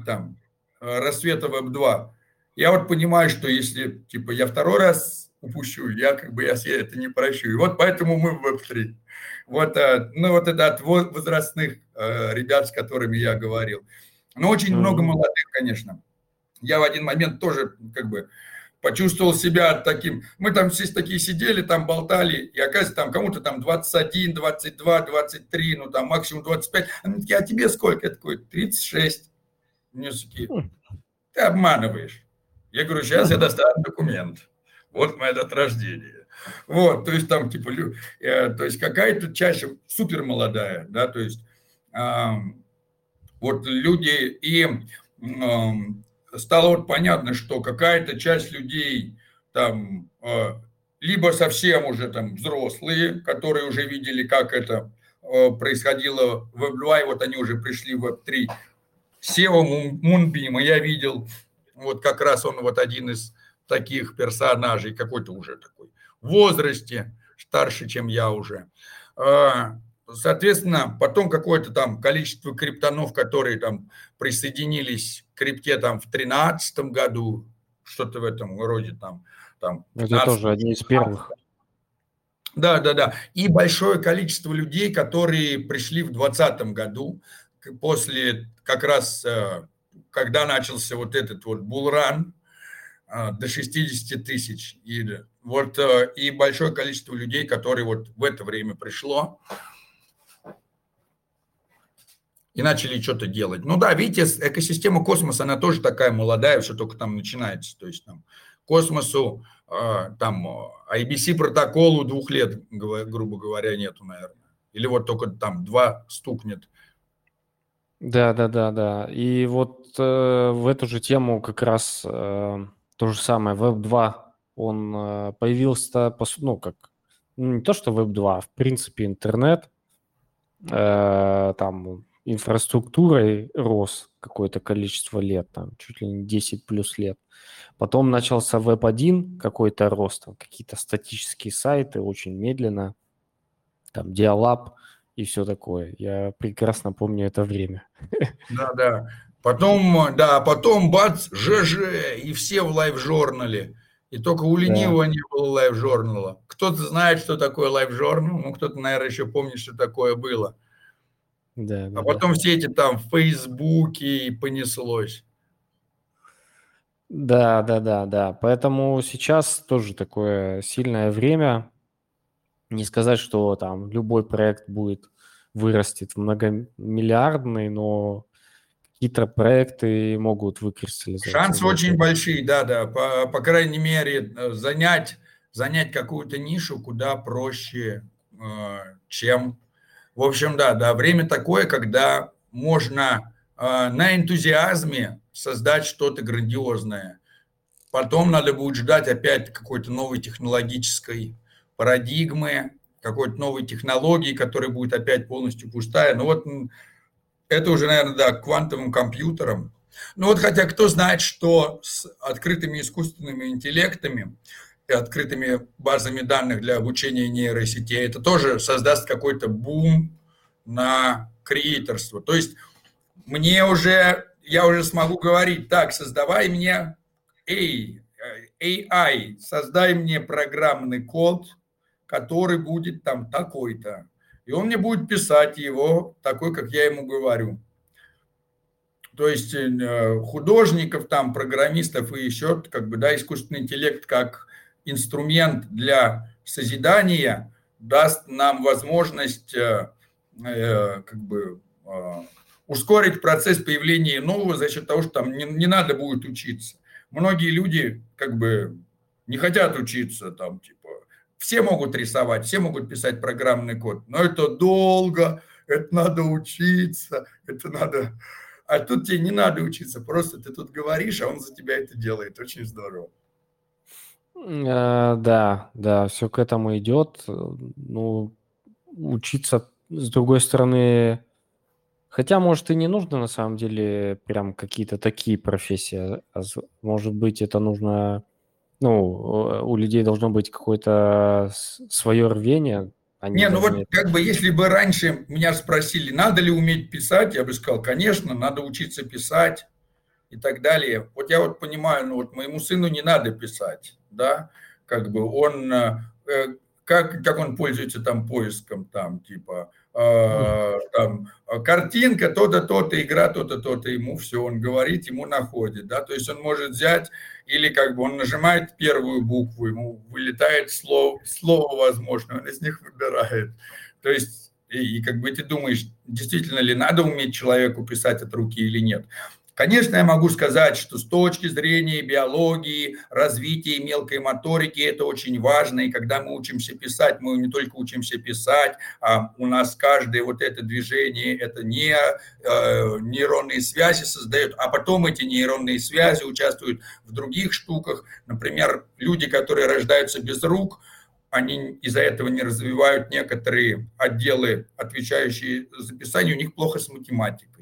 там, рассвета Web2. Я вот понимаю, что если, типа, я второй раз упущу, я как бы я себе это не прощу. И вот поэтому мы в Web3. Вот, ну, вот это от возрастных ребят, с которыми я говорил. Но очень mm-hmm. много молодых, конечно. Я в один момент тоже как бы почувствовал себя таким. Мы там все такие сидели, там болтали, и оказывается, там кому-то там 21, 22, 23, ну там максимум 25. Они такие, а тебе сколько? Я такой, 36. Мне такие, ты обманываешь. Я говорю, сейчас я достану документ. Вот моя дата рождения. Вот, то есть там типа, э, то есть какая-то часть супер молодая, да, то есть э, вот люди и э, стало вот понятно, что какая-то часть людей там э, либо совсем уже там взрослые, которые уже видели, как это э, происходило в Web2, и вот они уже пришли в Web3. Сева Мунбима я видел, вот как раз он вот один из таких персонажей, какой-то уже такой в возрасте, старше, чем я уже. А, Соответственно, потом какое-то там количество криптонов, которые там присоединились к крипте там в 2013 году, что-то в этом роде там. там 15, Это тоже одни из первых. Да, да, да. И большое количество людей, которые пришли в 2020 году, после как раз, э, когда начался вот этот вот булран, до 60 тысяч. И, вот, э, и большое количество людей, которые вот в это время пришло и начали что-то делать. Ну да, видите, экосистема космоса, она тоже такая молодая, все только там начинается. То есть там космосу, а, там IBC протоколу двух лет, грубо говоря, нету, наверное. Или вот только там два стукнет. Да, да, да, да. И вот э, в эту же тему как раз э, то же самое. Web 2, он э, появился, ну как, ну, не то что Web 2, а в принципе интернет. Э, там инфраструктурой рос какое-то количество лет, там чуть ли не 10 плюс лет. Потом начался веб-1 какой-то рост, там, какие-то статические сайты, очень медленно, там Dialab и все такое. Я прекрасно помню это время. Да, да. Потом, да, потом бац, ЖЖ, и все в live-журнале. И только у ленивого да. не было live-журнала. Кто-то знает, что такое live-журнал, ну, кто-то, наверное, еще помнит, что такое было. Да, а потом да. все эти там в Фейсбуке и понеслось. Да, да, да, да. Поэтому сейчас тоже такое сильное время. Не сказать, что там любой проект будет вырастет в многомиллиардный, но какие-то проекты могут выкристаллизоваться. Шансы очень большие, да, да. По, по крайней мере, э, занять, занять какую-то нишу куда проще, э, чем в общем, да, да, время такое, когда можно э, на энтузиазме создать что-то грандиозное. Потом надо будет ждать опять какой-то новой технологической парадигмы, какой-то новой технологии, которая будет опять полностью пустая. Ну вот это уже, наверное, да, квантовым компьютером. Ну вот хотя кто знает, что с открытыми искусственными интеллектами открытыми базами данных для обучения нейросетей, это тоже создаст какой-то бум на креаторство. То есть мне уже, я уже смогу говорить, так, создавай мне эй, AI, создай мне программный код, который будет там такой-то. И он мне будет писать его такой, как я ему говорю. То есть э, художников, там, программистов и еще, как бы, да, искусственный интеллект как инструмент для созидания даст нам возможность э, э, как бы э, ускорить процесс появления нового за счет того, что там не, не надо будет учиться. Многие люди как бы не хотят учиться, там типа все могут рисовать, все могут писать программный код, но это долго, это надо учиться, это надо... А тут тебе не надо учиться, просто ты тут говоришь, а он за тебя это делает. Очень здорово. Э, да, да, все к этому идет. Ну, учиться, с другой стороны, хотя, может, и не нужно на самом деле прям какие-то такие профессии. А может быть, это нужно, ну, у людей должно быть какое-то свое рвение. Они не, ну вот как бы если бы раньше меня спросили, надо ли уметь писать, я бы сказал, конечно, надо учиться писать. и так далее. Вот я вот понимаю, ну вот моему сыну не надо писать, да, как бы он, э, как, как он пользуется там поиском, там, типа, э, там, картинка, то-то, то-то, игра, то-то, то-то, ему все, он говорит, ему находит, да, то есть он может взять, или как бы он нажимает первую букву, ему вылетает слово, слово возможно, он из них выбирает, то есть и, и как бы ты думаешь, действительно ли надо уметь человеку писать от руки или нет. Конечно, я могу сказать, что с точки зрения биологии, развития мелкой моторики это очень важно. И когда мы учимся писать, мы не только учимся писать, а у нас каждое вот это движение, это не э, нейронные связи создает, а потом эти нейронные связи участвуют в других штуках. Например, люди, которые рождаются без рук, они из-за этого не развивают некоторые отделы, отвечающие за писание, у них плохо с математикой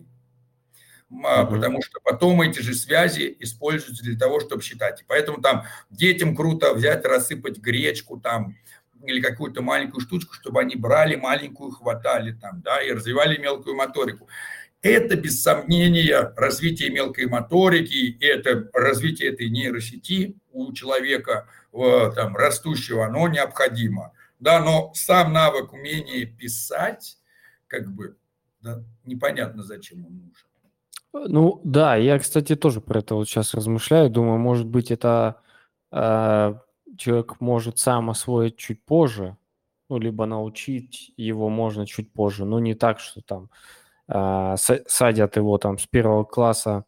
угу. потому что потом эти же связи используются для того, чтобы считать. И поэтому там детям круто взять, рассыпать гречку там или какую-то маленькую штучку, чтобы они брали маленькую, хватали там, да, и развивали мелкую моторику. Это, без сомнения, развитие мелкой моторики, это развитие этой нейросети у человека там, растущего, оно необходимо. Да, но сам навык умения писать, как бы, да, непонятно, зачем он нужен. Ну да, я, кстати, тоже про это вот сейчас размышляю. Думаю, может быть, это э, человек может сам освоить чуть позже, ну, либо научить его можно чуть позже, но не так, что там э, садят его там с первого класса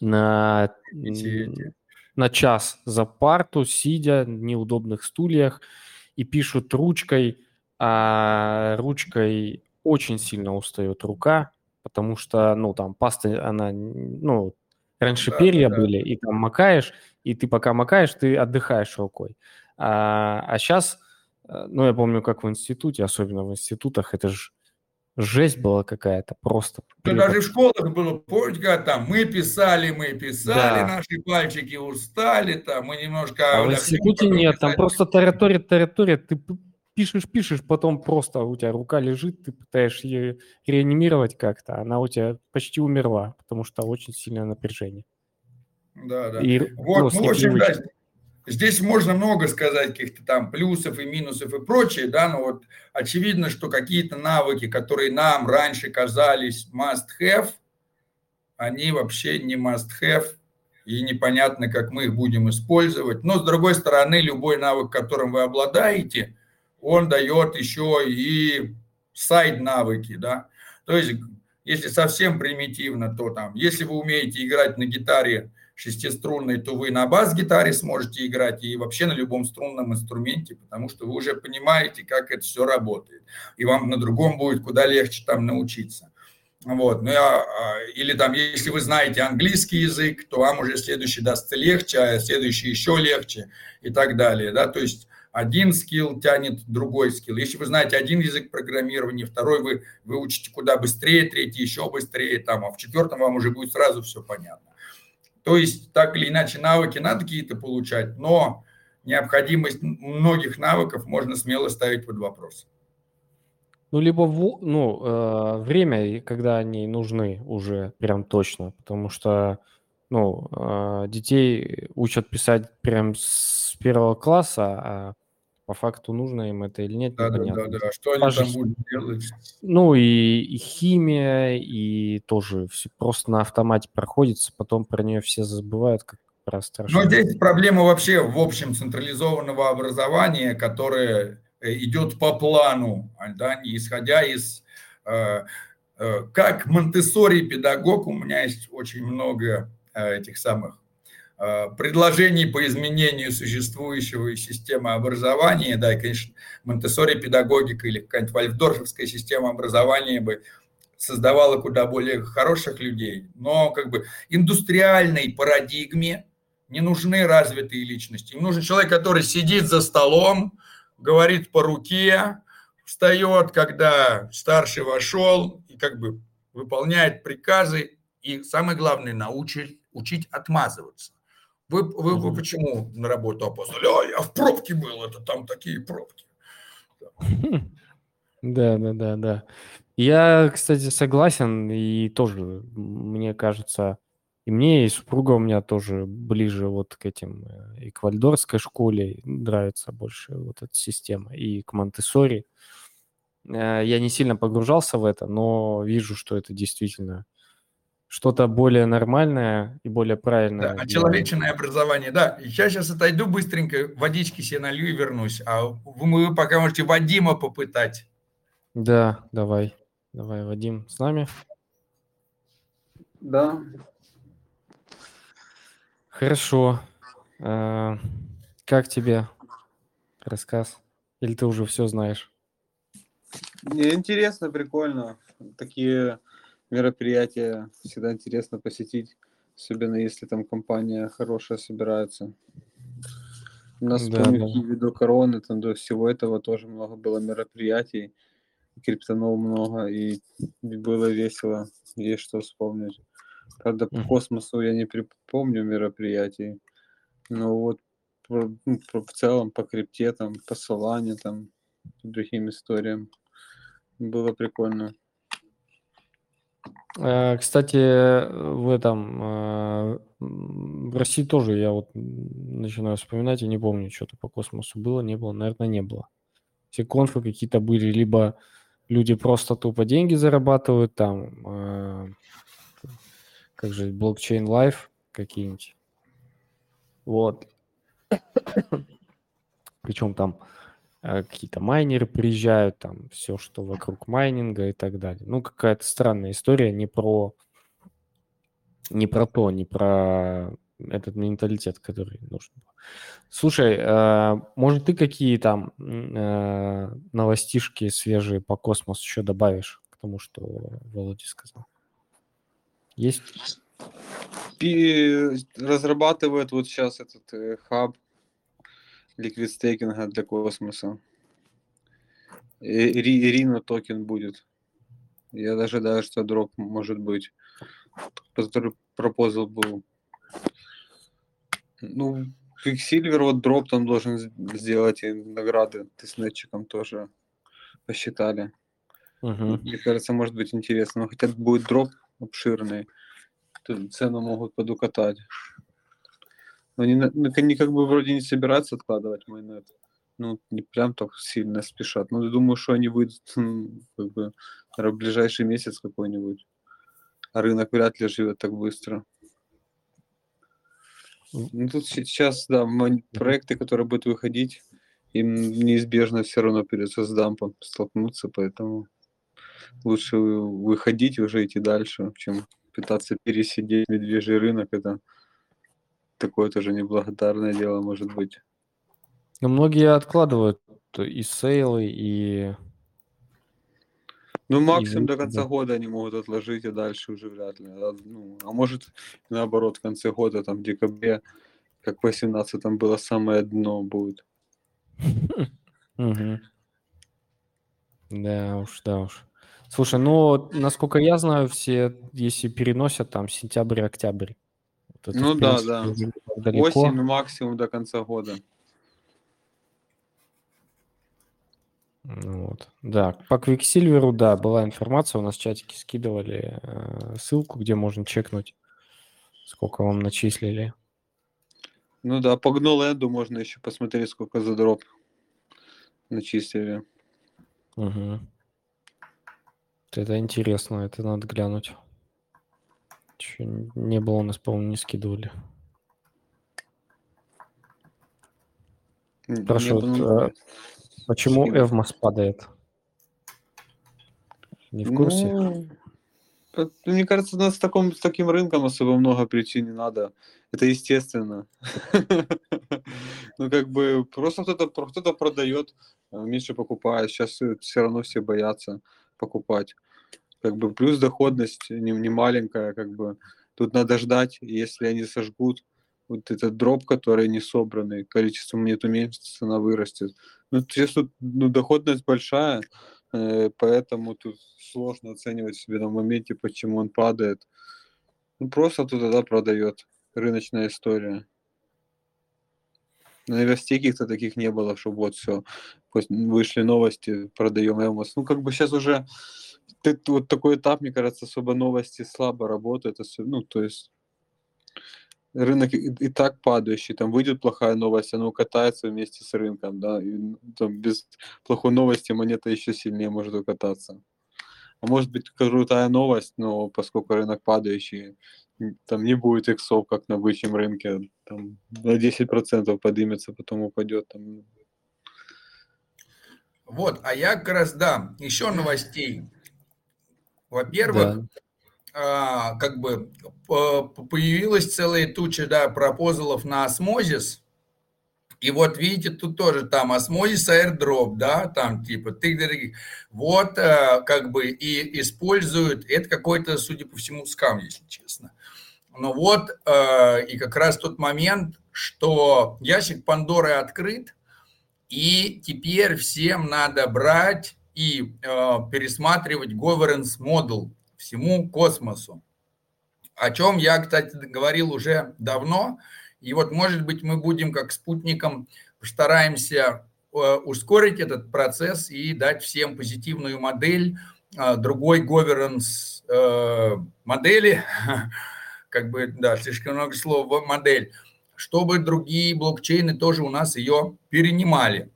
на, на час за парту, сидя в неудобных стульях и пишут ручкой, а ручкой очень сильно устает рука, потому что, ну, там паста, она, ну, раньше да, перья да, были, и там макаешь, и ты пока макаешь, ты отдыхаешь рукой. А, а сейчас, э, ну, я помню, как в институте, особенно в институтах, это же жесть была какая-то просто. Ну, даже в школах было, помните, как там, мы писали, мы писали, да. наши пальчики устали, там, мы немножко... А в институте нет, там просто территория, территория, ты пишешь, пишешь, потом просто у тебя рука лежит, ты пытаешься ее реанимировать как-то, она у тебя почти умерла, потому что очень сильное напряжение. Да, да. И вот, ну, в общем, да, здесь можно много сказать каких-то там плюсов и минусов и прочее, да, но вот очевидно, что какие-то навыки, которые нам раньше казались must-have, они вообще не must-have, и непонятно, как мы их будем использовать. Но, с другой стороны, любой навык, которым вы обладаете – он дает еще и сайд-навыки, да. То есть, если совсем примитивно, то там, если вы умеете играть на гитаре шестиструнной, то вы на бас-гитаре сможете играть и вообще на любом струнном инструменте, потому что вы уже понимаете, как это все работает. И вам на другом будет куда легче там научиться. Вот, ну, я, а, или там, если вы знаете английский язык, то вам уже следующий дастся легче, а следующий еще легче и так далее, да, то есть один скилл тянет другой скилл. Если вы знаете один язык программирования, второй вы выучите куда быстрее, третий еще быстрее, там, а в четвертом вам уже будет сразу все понятно. То есть, так или иначе, навыки надо какие-то получать, но необходимость многих навыков можно смело ставить под вопрос. Ну, либо в, ну, э, время, когда они нужны уже прям точно, потому что ну, э, детей учат писать прям с первого класса, а по факту нужно им это или нет, да. Да, да, да. Что они там будут делать? Ну и, и химия, и тоже все просто на автомате проходится, потом про нее все забывают, как про страшно. Но здесь проблема вообще в общем централизованного образования, которое э, идет по плану, а, да, не исходя из... Э, э, как Монтессори педагог, у меня есть очень много э, этих самых предложений по изменению существующего системы образования, да, и, конечно, Монтессори педагогика или какая-нибудь вальфдорфовская система образования бы создавала куда более хороших людей, но как бы индустриальной парадигме не нужны развитые личности. Им нужен человек, который сидит за столом, говорит по руке, встает, когда старший вошел, и как бы выполняет приказы, и самое главное, научить учить отмазываться. Вы, вы, вы почему на работу опоздали? А, я в пробке был, это там такие пробки. Да, да, да, да. Я, кстати, согласен, и тоже, мне кажется, И мне, и супруга у меня тоже ближе вот к этим э, и к вальдорской школе нравится больше вот эта система, и к Монтессори. Э, я не сильно погружался в это, но вижу, что это действительно что-то более нормальное и более правильное. Да, очеловеченное образование, да. Я сейчас отойду быстренько, водички себе налью и вернусь. А вы пока можете Вадима попытать. Да, давай. Давай, Вадим, с нами? Да. Хорошо. А, как тебе рассказ? Или ты уже все знаешь? Мне интересно, прикольно. Такие мероприятия всегда интересно посетить, особенно если там компания хорошая собирается. У нас, да, помню, да. ввиду короны, там до всего этого тоже много было мероприятий, криптонов много, и было весело, есть что вспомнить. Правда, по космосу я не припомню мероприятий, но вот ну, в целом по крипте, там, по Солане, там, другим историям было прикольно. Э, кстати, в этом э, в России тоже я вот начинаю вспоминать, я не помню, что-то по космосу было, не было, наверное, не было. Все конфы какие-то были, либо люди просто тупо деньги зарабатывают, там, э, как же, блокчейн лайф какие-нибудь. Вот. Причем там какие-то майнеры приезжают, там все, что вокруг майнинга и так далее. Ну, какая-то странная история, не про не про то, не про этот менталитет, который нужен. Слушай, э, может, ты какие там э, новостишки свежие по космосу еще добавишь к тому, что Володя сказал? Есть? Разрабатывают вот сейчас этот э, хаб liquid стейкинга для космоса. Ирина токен будет. Я даже ожидаю, что дроп может быть. Который пропозал был. Ну, Quicksilver, вот дроп там должен сделать, и награды тестнетчикам тоже посчитали. Угу. Мне кажется, может быть интересно. Но хотя будет дроп обширный, то цену могут подукатать. Но они, они как бы вроде не собираются откладывать майонет. Ну, не прям так сильно спешат. Но я думаю, что они выйдут как бы в ближайший месяц какой-нибудь. А рынок вряд ли живет так быстро. Ну, тут сейчас, да, проекты, которые будут выходить, им неизбежно все равно придется с дампом столкнуться, поэтому лучше выходить и уже идти дальше, чем пытаться пересидеть медвежий рынок. Это такое тоже неблагодарное дело может быть. Но многие откладывают и сейлы, и... Ну, максимум и... до конца года они могут отложить, и дальше уже вряд ли. А, ну, а может, наоборот, в конце года, там, в декабре, как в 18 там было самое дно будет. Да уж, да уж. Слушай, ну, насколько я знаю, все, если переносят, там, сентябрь-октябрь. Это, ну да, принципе, да. Далеко. Осень максимум до конца года. Вот. Да, по Квиксильверу, да, была информация, у нас в чатике скидывали э, ссылку, где можно чекнуть, сколько вам начислили. Ну да, по Гноленду можно еще посмотреть, сколько за дроп начислили. Угу. Это интересно, это надо глянуть. Че, не было у нас, по-моему, не скидывали. Прошу, вот, а, почему Скидывай. Эвмос падает? Не в курсе? Ну, мне кажется, у нас с, таком, с таким рынком особо много причин не надо. Это естественно. Ну, как бы, просто кто-то кто продает, а меньше покупает. Сейчас все равно все боятся покупать как бы плюс доходность не, не маленькая, как бы тут надо ждать, если они сожгут вот этот дроп, который не собранный, количество монет уменьшится, цена вырастет. Ну, сейчас тут ну, доходность большая, э, поэтому тут сложно оценивать себе на моменте, почему он падает. Ну, просто тут тогда продает. Рыночная история. Новостей каких-то таких не было, что вот все, вышли новости, продаем Эмос. Ну, как бы сейчас уже ты, вот такой этап, мне кажется, особо новости слабо работают. Ну, то есть рынок и, и так падающий, там выйдет плохая новость, оно катается вместе с рынком, да, и там без плохой новости монета еще сильнее может укататься. А может быть крутая новость, но поскольку рынок падающий, там не будет иксов, как на бычьем рынке, там на 10% поднимется, потом упадет. Там. Вот, а я как раз, да, еще новостей. Во-первых, да. а, как бы появилась целая туча, да, пропозалов на осмозис, и вот видите, тут тоже там осмозис airdrop, да, там типа ты вот э, как бы и используют, это какой-то, судя по всему, скам, если честно. Ну вот, э, и как раз тот момент, что ящик Пандоры открыт, и теперь всем надо брать и э, пересматривать governance model всему космосу. О чем я, кстати, говорил уже давно, и вот, может быть, мы будем как спутником постараемся э, ускорить этот процесс и дать всем позитивную модель э, другой governance э, модели, как бы, да, слишком много слов, модель, чтобы другие блокчейны тоже у нас ее перенимали.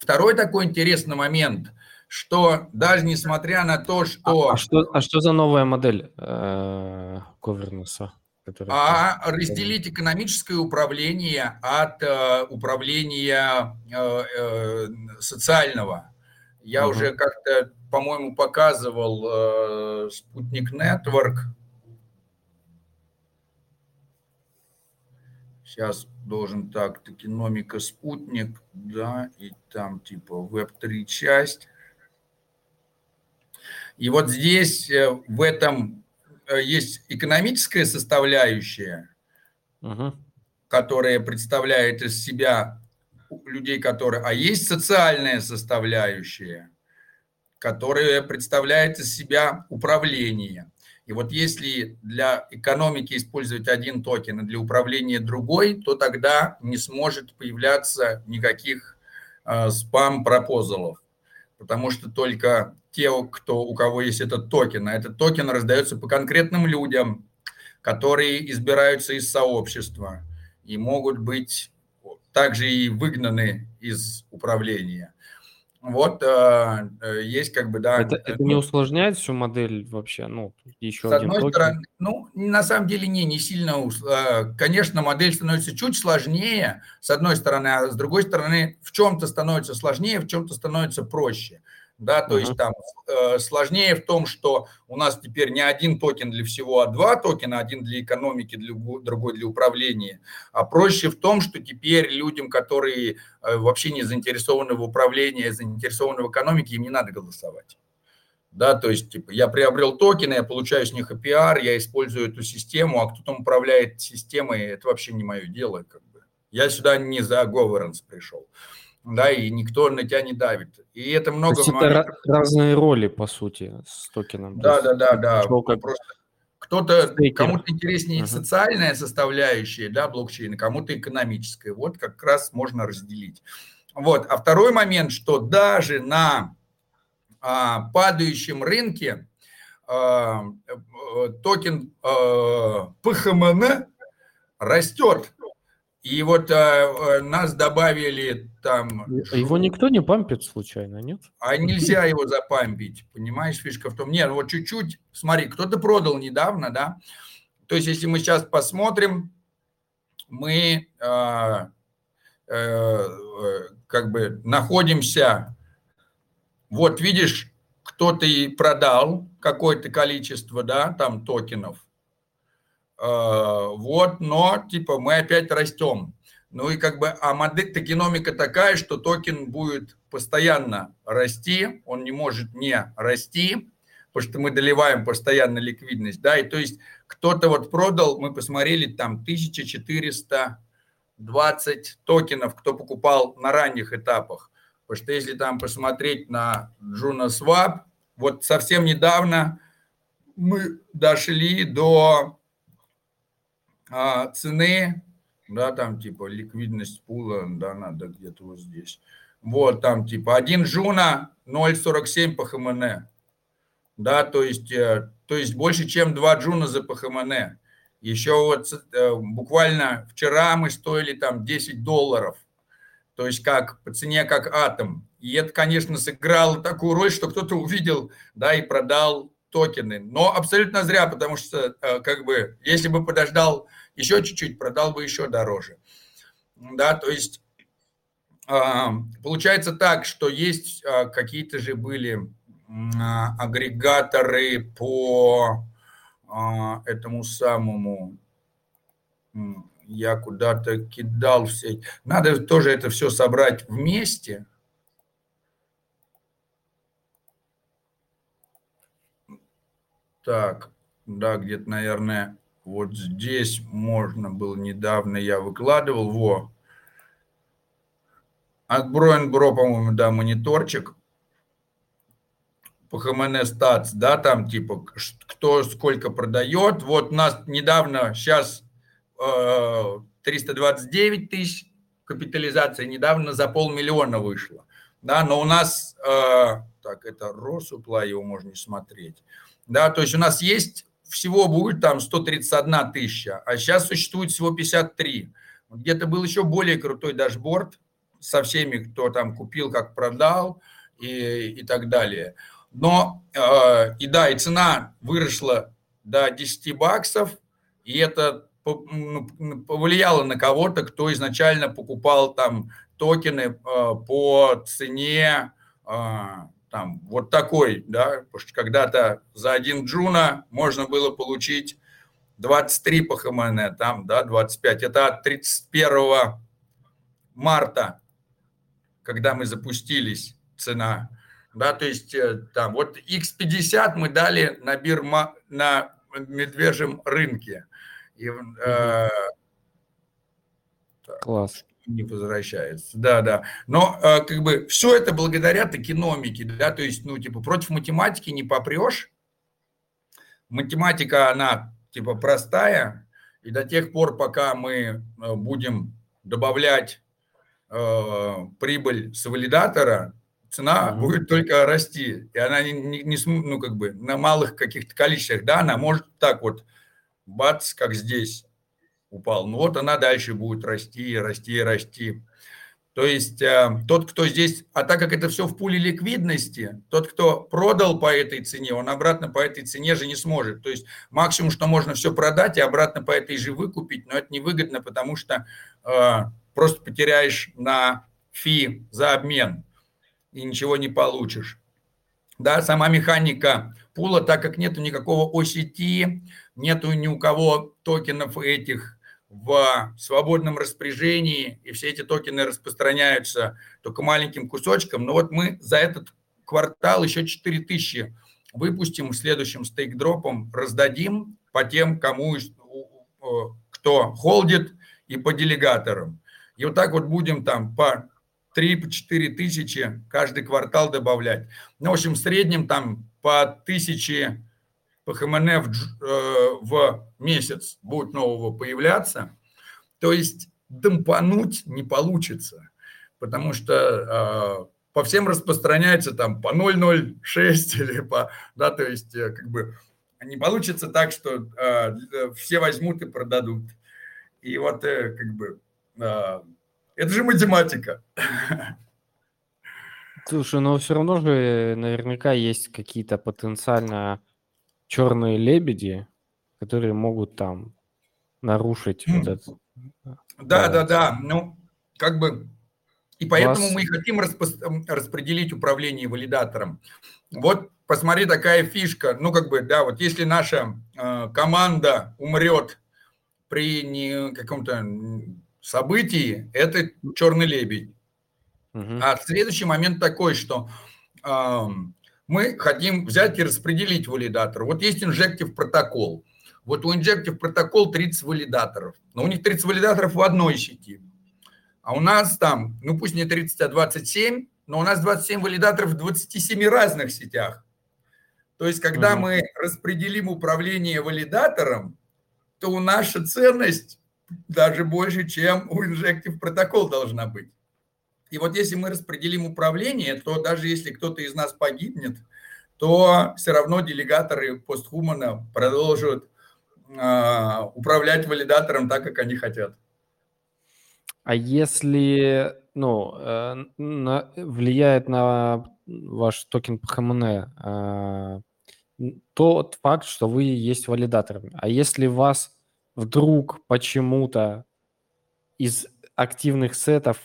Второй такой интересный момент, что даже несмотря на то, что... А, а, что, а что за новая модель э, governance? А разделить экономическое управление от э, управления э, э, социального. Я угу. уже как-то, по-моему, показывал э, Спутник Нетворк. Сейчас должен так, токеномика Спутник, да, и там типа Web3 часть. И вот здесь, э, в этом Э, есть экономическая составляющая, угу. которая представляет из себя людей, которые... А есть социальная составляющая, которая представляет из себя управление. И вот если для экономики использовать один токен, а для управления другой, то тогда не сможет появляться никаких э, спам-proposal ов потому что только те, кто, у кого есть этот токен, а этот токен раздается по конкретным людям, которые избираются из сообщества и могут быть также и выгнаны из управления. Вот э, э, есть как бы, да. Это, это не усложняет всю модель вообще? Ну, еще С один одной токен. стороны, ну, на самом деле не, не сильно. Э, конечно, модель становится чуть сложнее, с одной стороны, а с другой стороны, в чем-то становится сложнее, в чем-то становится проще да, то uh-huh. есть там э, сложнее в том, что у нас теперь не один токен для всего, а два токена, один для экономики, для, другой для управления, а проще в том, что теперь людям, которые э, вообще не заинтересованы в управлении, а заинтересованы в экономике, им не надо голосовать. Да, то есть, типа, я приобрел токены, я получаю с них APR, я использую эту систему, а кто там управляет системой, это вообще не мое дело, как бы. Я сюда не за governance пришел да, и никто на тебя не давит. И это много... То есть это разные роли, по сути, с токеном. Да, да, да, да. Как... Просто кто-то, кому-то интереснее uh-huh. социальная составляющая, да, блокчейна, кому-то экономическая. Вот как раз можно разделить. Вот. А второй момент, что даже на а, падающем рынке а, э, токен а, PHMN растет и вот а, нас добавили там... А его никто не пампит случайно, нет? А нельзя его запампить, понимаешь, фишка в том. Нет, вот чуть-чуть, смотри, кто-то продал недавно, да? То есть, если мы сейчас посмотрим, мы э, э, как бы находимся... Вот видишь, кто-то и продал какое-то количество, да, там токенов – Э, вот, но типа мы опять растем. Ну и как бы, а модель токеномика такая, что токен будет постоянно расти, он не может не расти, потому что мы доливаем постоянно ликвидность, да, и то есть кто-то вот продал, мы посмотрели, там 1420 токенов, кто покупал на ранних этапах, потому что если там посмотреть на JunoSwap, вот совсем недавно мы дошли до а, цены, да, там типа ликвидность пула, да, надо где-то вот здесь. Вот там типа один жуна 0,47 по ХМН. Да, то есть, э, то есть больше, чем два джуна за ПХМН. Еще вот э, буквально вчера мы стоили там 10 долларов, то есть как по цене как атом. И это, конечно, сыграло такую роль, что кто-то увидел, да, и продал токены. Но абсолютно зря, потому что, э, как бы, если бы подождал еще чуть-чуть, продал бы еще дороже. Да, то есть а, получается так, что есть а, какие-то же были а, агрегаторы по этому самому я куда-то кидал все. Надо тоже это все собрать вместе. Так, да, где-то, наверное, вот здесь можно было недавно, я выкладывал, во. От Бро, по-моему, да, мониторчик по ХМН статс, да, там типа кто сколько продает. Вот нас недавно сейчас э, 329 тысяч капитализация, недавно за полмиллиона вышла. Да, но у нас, э, так, это Росупла, его можно не смотреть. Да, то есть у нас есть всего будет там 131 тысяча, а сейчас существует всего 53. Где-то был еще более крутой дашборд со всеми, кто там купил, как продал и, и так далее. Но э, и да, и цена выросла до 10 баксов, и это ну, повлияло на кого-то, кто изначально покупал там токены э, по цене э, там вот такой, да, потому что когда-то за один Juno можно было получить 23 по ХМН, там, да, 25. Это от 31 марта, когда мы запустились, цена да, то есть э, там вот X50 мы дали на бирма, на медвежьем рынке. И, э, Класс. Не возвращается, да, да. Но э, как бы все это благодаря токеномике, да, то есть, ну, типа, против математики не попрешь. Математика, она, типа, простая, и до тех пор, пока мы э, будем добавлять э, прибыль с валидатора, цена угу. будет только расти. И она не, не, не, ну, как бы на малых каких-то количествах, да, она может так вот, бац, как здесь упал. Ну вот она дальше будет расти, расти, расти. То есть э, тот, кто здесь, а так как это все в пуле ликвидности, тот, кто продал по этой цене, он обратно по этой цене же не сможет. То есть максимум, что можно все продать и обратно по этой же выкупить, но это невыгодно, потому что э, просто потеряешь на фи за обмен и ничего не получишь. Да, сама механика пула, так как нету никакого OCT, нету ни у кого токенов этих в свободном распоряжении, и все эти токены распространяются только маленьким кусочком. Но вот мы за этот квартал еще 4000 выпустим следующим стейк-дропом, раздадим по тем, кому, кто холдит, и по делегаторам. И вот так вот будем там по 3-4 тысячи каждый квартал добавлять. Ну, в общем, в среднем там по тысяче по ХМН в, э, в месяц будет нового появляться. То есть дампануть не получится, потому что э, по всем распространяется там по 0,06 или по, да, то есть э, как бы не получится так, что все возьмут и продадут. И вот как бы это же математика. Слушай, но все равно же наверняка есть какие-то потенциально черные лебеди, которые могут там нарушить вот это. Да, да, да. Ну, как бы и поэтому Вас... мы хотим распо- распределить управление валидатором. Вот посмотри, такая фишка. Ну, как бы, да, вот если наша э, команда умрет при не каком-то событии это черный лебедь. Угу. А следующий момент такой, что э, мы хотим взять и распределить валидатор. Вот есть инжектив протокол. Вот у инжектив протокол 30 валидаторов. Но у них 30 валидаторов в одной сети. А у нас там, ну пусть не 30, а 27, но у нас 27 валидаторов в 27 разных сетях. То есть, когда угу. мы распределим управление валидатором, то наша ценность даже больше, чем у Injective протокол должна быть. И вот если мы распределим управление, то даже если кто-то из нас погибнет, то все равно делегаторы постхумана продолжат э, управлять валидатором так, как они хотят. А если, ну, э, на, влияет на ваш токен Пахамоне э, тот факт, что вы есть валидаторами, а если вас вдруг почему-то из активных сетов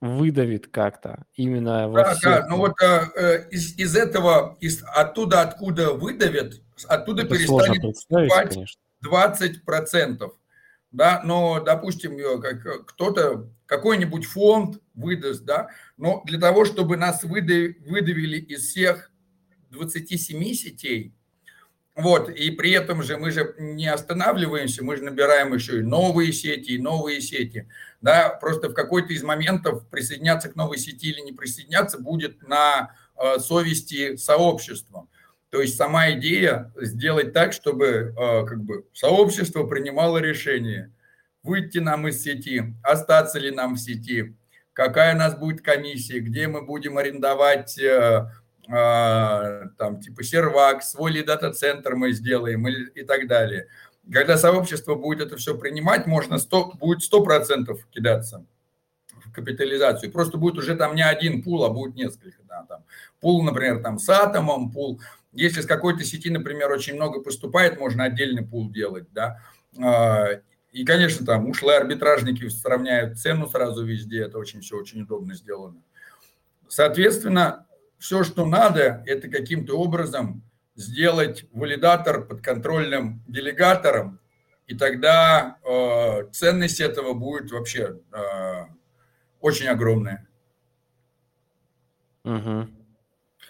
выдавит как-то именно да, всех... Да, ну вот э, э, из, из этого, из, оттуда, откуда выдавит, оттуда Это перестанет поступать 20%. Да, но, допустим, э, как, э, кто-то, какой-нибудь фонд выдаст, да, но для того, чтобы нас выдавили из всех 27 сетей, вот, и при этом же мы же не останавливаемся, мы же набираем еще и новые сети, и новые сети. Да, просто в какой-то из моментов присоединяться к новой сети или не присоединяться будет на э, совести сообщества. То есть сама идея сделать так, чтобы э, как бы сообщество принимало решение, выйти нам из сети, остаться ли нам в сети, какая у нас будет комиссия, где мы будем арендовать э, там типа сервак, свой дата-центр мы сделаем и так далее. Когда сообщество будет это все принимать, можно 100, будет 100% кидаться в капитализацию. Просто будет уже там не один пул, а будет несколько. Да, там. Пул, например, там с атомом, пул. Если с какой-то сети, например, очень много поступает, можно отдельный пул делать. Да. А, и, конечно, там ушлые арбитражники сравняют цену сразу везде. Это очень все очень удобно сделано. Соответственно, все, что надо, это каким-то образом сделать валидатор подконтрольным делегатором, и тогда э, ценность этого будет вообще э, очень огромная. Угу.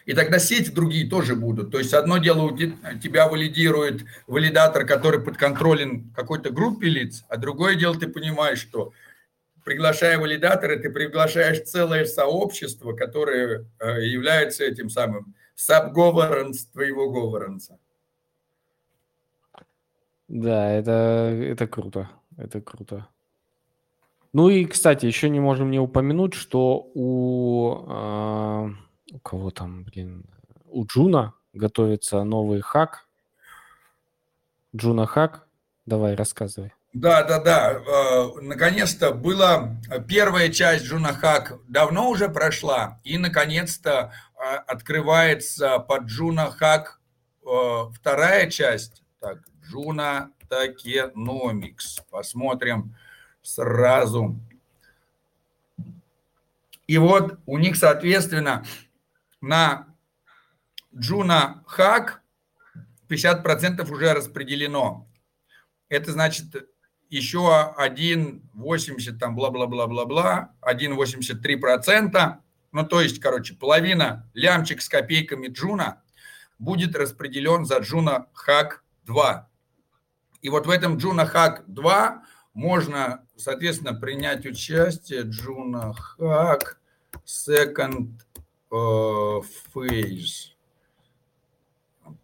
И тогда сети другие тоже будут. То есть одно дело, тебя валидирует валидатор, который подконтролен какой-то группе лиц, а другое дело, ты понимаешь, что приглашая валидаторы, ты приглашаешь целое сообщество, которое э, является этим самым subgovernance твоего governance. Да, это, это круто, это круто. Ну и, кстати, еще не можем не упомянуть, что у, э, у кого там, блин, у Juno готовится новый хак. Juno Hack. Давай, рассказывай. Да, да, да. Наконец-то была первая часть Juno Hack давно уже прошла, и наконец-то э, открывается под Juno Hack э, вторая часть. Так, Juno Tokenomics. Посмотрим сразу. И вот у них, соответственно, на Juno Hack 50% уже распределено. Это значит, еще 1,80 там бла-бла-бла-бла-бла, 1,83%, ну то есть, короче, половина лямчик с копейками Juno будет распределен за Juno Hack 2. И вот в этом Juno Hack 2 можно, соответственно, принять участие Джуна Хак Second uh, Phase.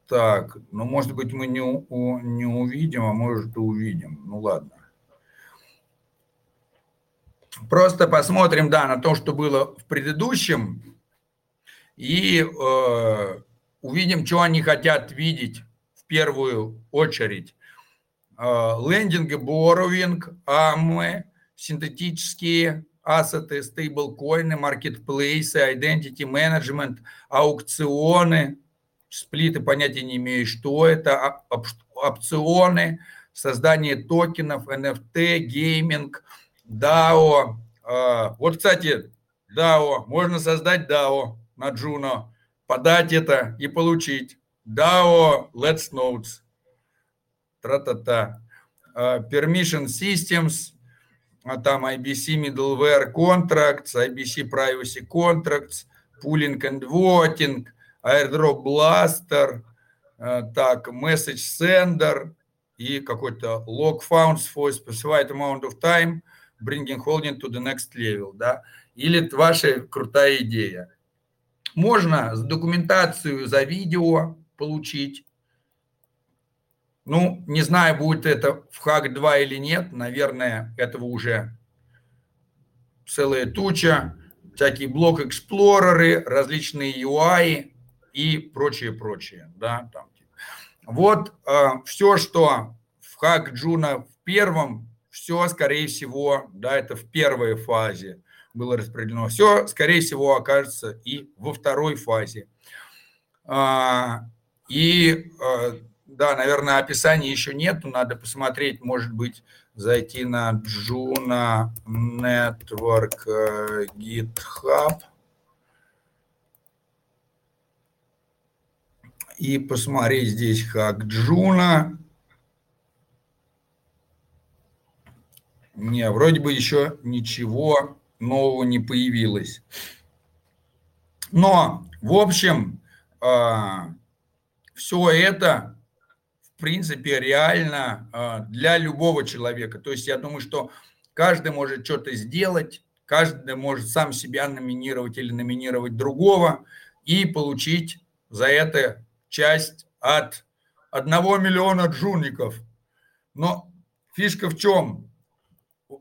Так, ну, может быть, мы не, у, не увидим, а может, увидим. Ну, ладно. Просто посмотрим, да, на то, что было в предыдущем, и э, увидим, что они хотят видеть в первую очередь. Э, лендинг, боровинг, амы, синтетические ассеты, стейблкоины, маркетплейсы, identity management, аукционы, сплиты понятия не имею, что это, опционы, создание токенов, NFT, гейминг, DAO. А, вот, кстати, DAO, можно создать DAO на Juno, подать это и получить. DAO Let's Notes. Тра-та-та. А, permission Systems, а там IBC Middleware Contracts, IBC Privacy Contracts, Pooling and Voting, airdrop blaster, э, так, message sender и какой-то log found for specified amount of time, bringing holding to the next level, да, или ваша крутая идея. Можно документацию за видео получить. Ну, не знаю, будет это в Hack 2 или нет, наверное, этого уже целая туча, всякие block explorer ы, различные UI, и прочее, прочее. Да, там. Типа. Вот э, все, что в Hack Juno в первом, все, скорее всего, да, это в первой фазе было распределено. Все, скорее всего, окажется и во второй фазе. А, и, а, да, наверное, описания еще нет, надо посмотреть, может быть, зайти на Juno Network э, GitHub и посмотреть здесь как Juno. Не, вроде бы еще ничего нового не появилось. Но, в общем, а, все это, в принципе, реально а, для любого человека. То есть я думаю, что каждый может что-то сделать, каждый может сам себя номинировать или номинировать другого и получить за это часть от одного миллиона джунников. Но фишка в чем?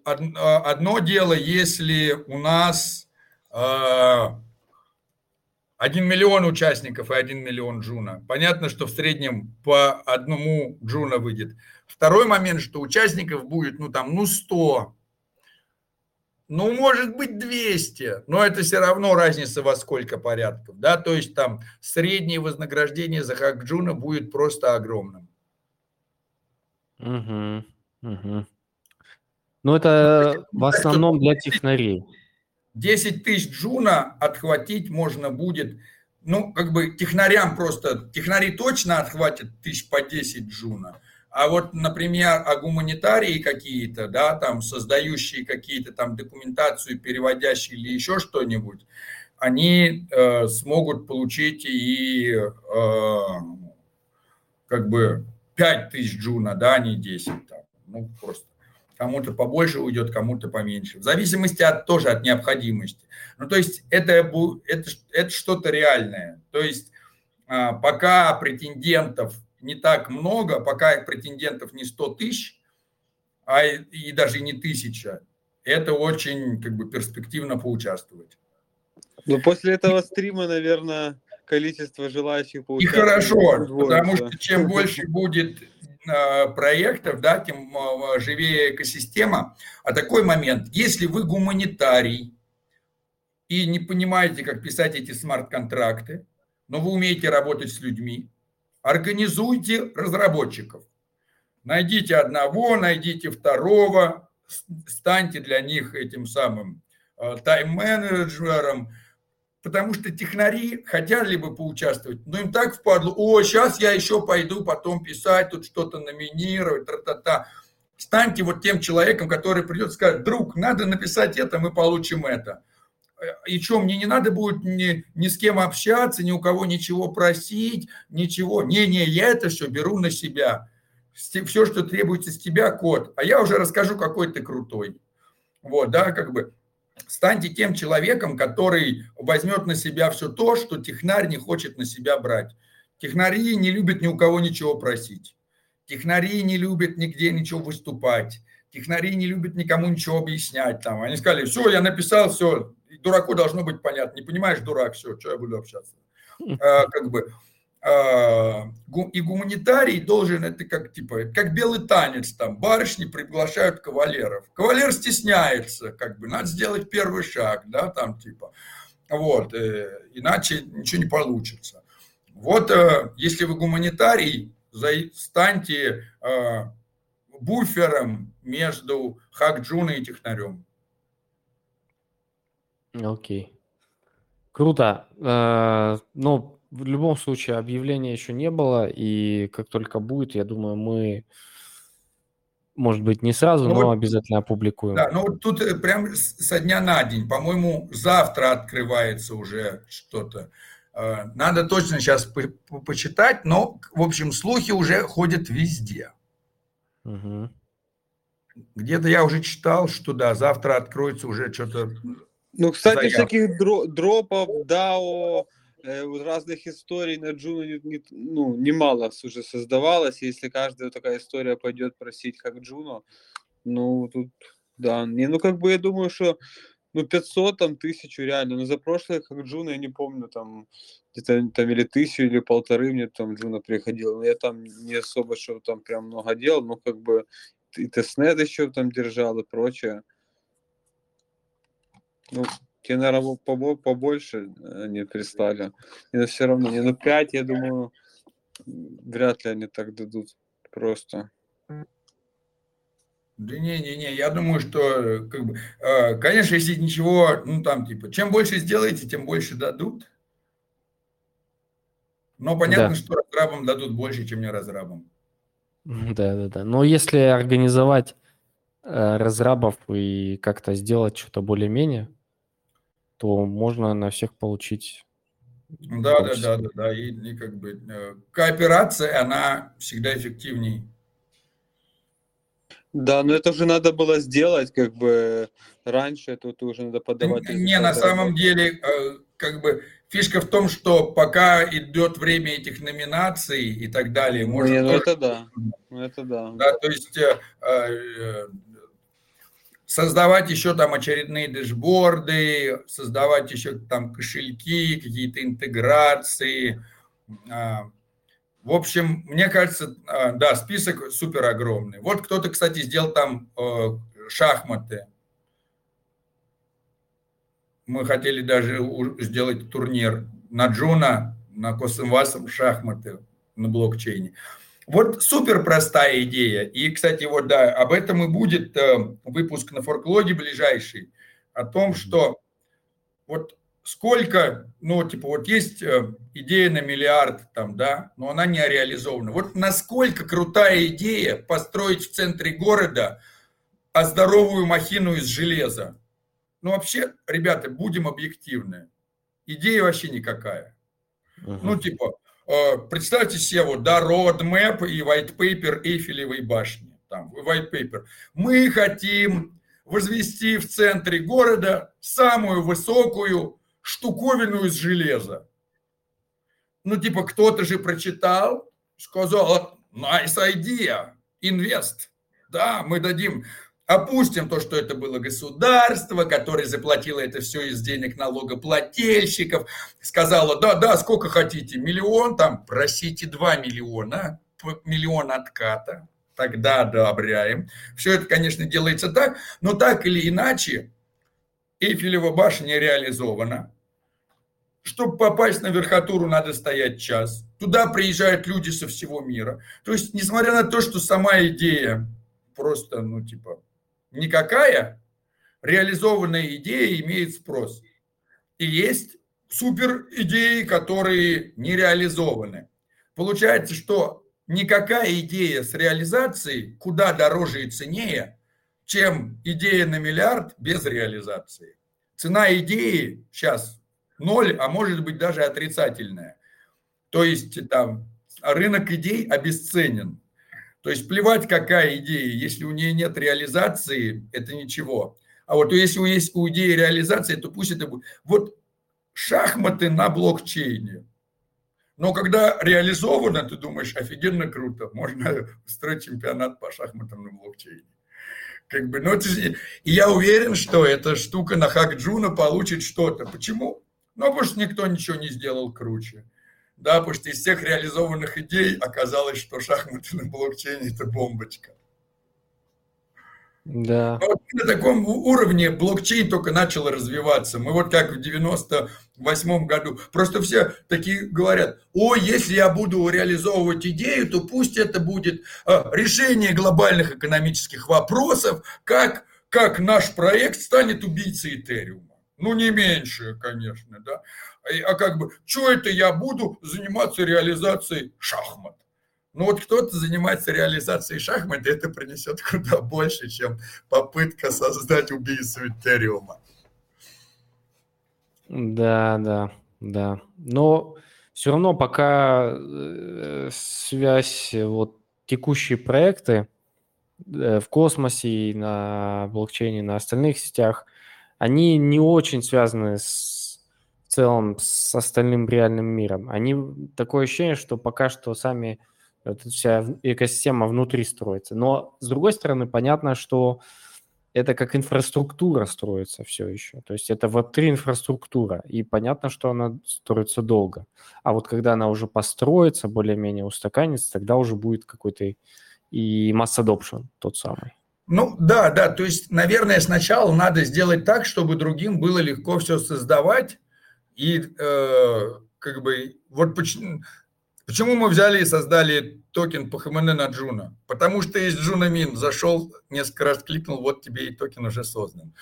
А, одно дело, если у нас 1 миллион участников и 1 миллион джуна. Понятно, что в среднем по одному джуна выйдет. Второй момент, что участников будет, ну там, ну 100, ну, может быть, 200, но это все равно разница во сколько порядков, да, то есть там среднее вознаграждение за Хакджуна будет просто огромным. Угу, угу. Ну, это в основном для технарей. 10 тысяч джуна отхватить можно будет, ну, как бы технарям просто, технари точно отхватят тысяч по 10 джуна, а вот, например, а гуманитарии какие-то, да, там, создающие какие-то там документацию, переводящие или еще что-нибудь, они э, смогут получить и э, как бы 5 тысяч джуна, да, а не 10 там. Ну, просто кому-то побольше уйдет, кому-то поменьше. В зависимости от, тоже от необходимости. Ну, то есть это, это, это что-то реальное. То есть а, пока претендентов не так много, пока претендентов не 100 тысяч, а и даже не тысяча, это очень как бы перспективно поучаствовать. Ну, после этого стрима, наверное, количество желающих поучаствовать. И хорошо, потому что чем больше будет Э, проектов, да, тем э, живее экосистема. А такой момент, если вы гуманитарий и не понимаете, как писать эти смарт-контракты, но вы умеете работать с людьми, организуйте разработчиков. Найдите одного, найдите второго, станьте для них этим самым э, тайм-менеджером, потому что технари хотели бы поучаствовать, но им так впадло, о, сейчас я еще пойду потом писать, тут что-то номинировать, тра-та-та. Станьте вот тем человеком, который придет и скажет, друг, надо написать это, мы получим это. И что, мне не надо будет ни, ни с кем общаться, ни у кого ничего просить, ничего. Не-не, я это все беру на себя. Все, что требуется с тебя, код. А я уже расскажу, какой ты крутой. Вот, да, как бы станьте тем человеком, который возьмет на себя все то, что технарь не хочет на себя брать. Технари не любят ни у кого ничего просить. Технари не любят нигде ничего выступать. Технари не любят никому ничего объяснять. Там. Они сказали, все, я написал, все, дураку должно быть понятно. Не понимаешь, дурак, все, что я буду общаться. А, как бы, а, и гуманитарий должен, это как типа, как белый танец, там, барышни приглашают кавалеров. Кавалер стесняется, как бы, надо сделать первый шаг, да, там, типа, вот, э, иначе ничего не получится. Вот, э, если вы гуманитарий, станьте э, буфером между Хакджуной и технарем. Окей. Круто. Э, ну, в любом случае объявления еще не было, и как только будет, я думаю, мы, может быть, не сразу, ну, но вот, обязательно опубликуем. Да, ну вот тут э, прям со дня на день, по-моему, завтра открывается уже что-то. Э, надо точно сейчас по по почитать, но, в общем, слухи уже ходят везде. Угу. Где-то я уже читал, что да, завтра откроется уже что-то. Ну, кстати, заявка. всяких дро дропов, DAO, Э, разных историй на Джуну не, не, ну, немало уже создавалось. Если каждая такая история пойдет просить как Джуно, ну, тут, да. Не, ну, как бы я думаю, что ну, 500, там, тысячу реально. Но за прошлое Hack Juno, я не помню, там, где-то там или тысячу, или полторы мне там Juno приходила. Но я там не особо что там прям много делал, но как бы и testnet еще там держал и прочее. Ну, тебе, наверное, побольше они прислали. И все равно, не, ну 5, я думаю, вряд ли они так дадут просто. Да не-не-не, я думаю, что, как бы, э, конечно, если ничего, ну там, типа, чем больше сделаете, тем больше дадут. Но понятно, да. что разрабам дадут больше, чем не разрабам. Да, да, да. Но если организовать э, разрабов и как-то сделать что-то более-менее, то можно на всех получить. Да, да, да, да, да. И, и как бы э, кооперация, она всегда эффективнее. Да, но это уже надо было сделать, как бы раньше, тут уже надо подавать. Не, на самом деле, э, как бы фишка в том, что пока идет время этих номинаций и так далее, может. Не, ну это да, ну это да. Да, то есть э, э, создавать еще там очередные дэшборды, создавать еще там кошельки, какие-то интеграции. А, в общем, мне кажется, а, да, список супер огромный. Вот кто-то, кстати, сделал там э, шахматы. Мы хотели даже сделать турнир на Джуна, на Косымвасом шахматы на блокчейне. Вот супер простая идея. И, кстати, вот да, об этом и будет э, выпуск на форклоге ближайший, о том, что вот сколько, ну, типа, вот есть э, идея на миллиард там, да, но она не реализована. Вот насколько крутая идея построить в центре города а здоровую махину из железа. Ну, вообще, ребята, будем объективны. Идея вообще никакая. Uh-huh. Ну, типа, представьте себе, вот, да, roadmap и white paper Эйфелевой башни. Там, white paper. Мы хотим возвести в центре города самую высокую штуковину из железа. Ну, типа, кто-то же прочитал, сказал, nice idea, invest. Да, мы дадим, опустим то, что это было государство, которое заплатило это все из денег налогоплательщиков, сказала, да, да, сколько хотите, миллион, там, просите 2 миллиона, миллион отката, тогда одобряем. Все это, конечно, делается так, но так или иначе, Эйфелева башня реализована. Чтобы попасть на верхотуру, надо стоять час. Туда приезжают люди со всего мира. То есть, несмотря на то, что сама идея просто, ну, типа, никакая, реализованная идея имеет спрос. И есть супер идеи, которые не реализованы. Получается, что никакая идея с реализацией куда дороже и ценнее, чем идея на миллиард без реализации. Цена идеи сейчас ноль, а может быть даже отрицательная. То есть там рынок идей обесценен. То есть плевать, какая идея, если у нее нет реализации, это ничего. А вот если у есть у идеи реализации, то пусть это будет. Вот шахматы на блокчейне. Но когда реализовано, ты думаешь, офигенно круто, можно устроить чемпионат по шахматам на блокчейне. Как бы, ну, это, и я уверен, что эта штука на Хакджуна получит что-то. Почему? Ну, потому что никто ничего не сделал круче. Да, потому что из всех реализованных идей оказалось, что шахматы на блокчейне – это бомбочка. Да. Но вот на таком уровне блокчейн только начал развиваться. Мы вот как в 98 году. Просто все такие говорят, о, если я буду реализовывать идею, то пусть это будет а, решение глобальных экономических вопросов, как, как наш проект станет убийцей Этериума. Ну, не меньше, конечно, да. А как бы, что это я буду заниматься реализацией шахмат? Ну вот кто-то занимается реализацией шахмат, это принесет куда больше, чем попытка создать убийцу Этериума. Да, да, да. Но все равно пока э, связь, вот текущие проекты э, в космосе и на блокчейне, на остальных сетях, они не очень связаны с, целом с остальным реальным миром. Они такое ощущение, что пока что сами эта вся экосистема внутри строится. Но с другой стороны, понятно, что это как инфраструктура строится все еще. То есть это Web3 инфраструктура, и понятно, что она строится долго. А вот когда она уже построится, более-менее устаканится, тогда уже будет какой-то и mass adoption тот самый. Ну да, да, то есть, наверное, сначала надо сделать так, чтобы другим было легко все создавать, и э, как бы вот почему, почему мы взяли и создали токен PHMN на Juno? Потому что есть Juno Mint, зашел, несколько раз кликнул, вот тебе и токен уже создан.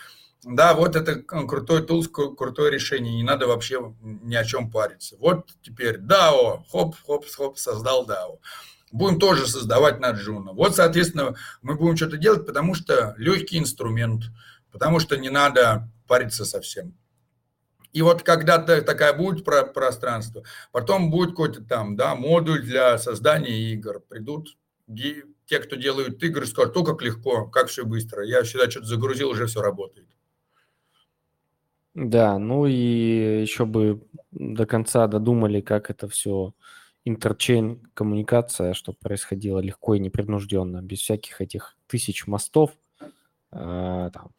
Да, вот это крутой tools, крутое решение, не надо вообще ни о чем париться. Вот теперь DAO, хоп, хоп, хоп, создал DAO. Будем тоже создавать на Juno. Вот, соответственно, мы будем что-то делать, потому что легкий инструмент, потому что не надо париться совсем. И вот когда-то такая будет про пространство, потом будет какой-то там, да, модуль для создания игр. Придут те, кто делают игры, скажут, то как легко, как все быстро. Я сюда что-то загрузил, уже все работает. Да, ну и еще бы до конца додумали, как это все интерчейн коммуникация, чтобы происходило легко и непринужденно, без всяких этих тысяч мостов, э, там,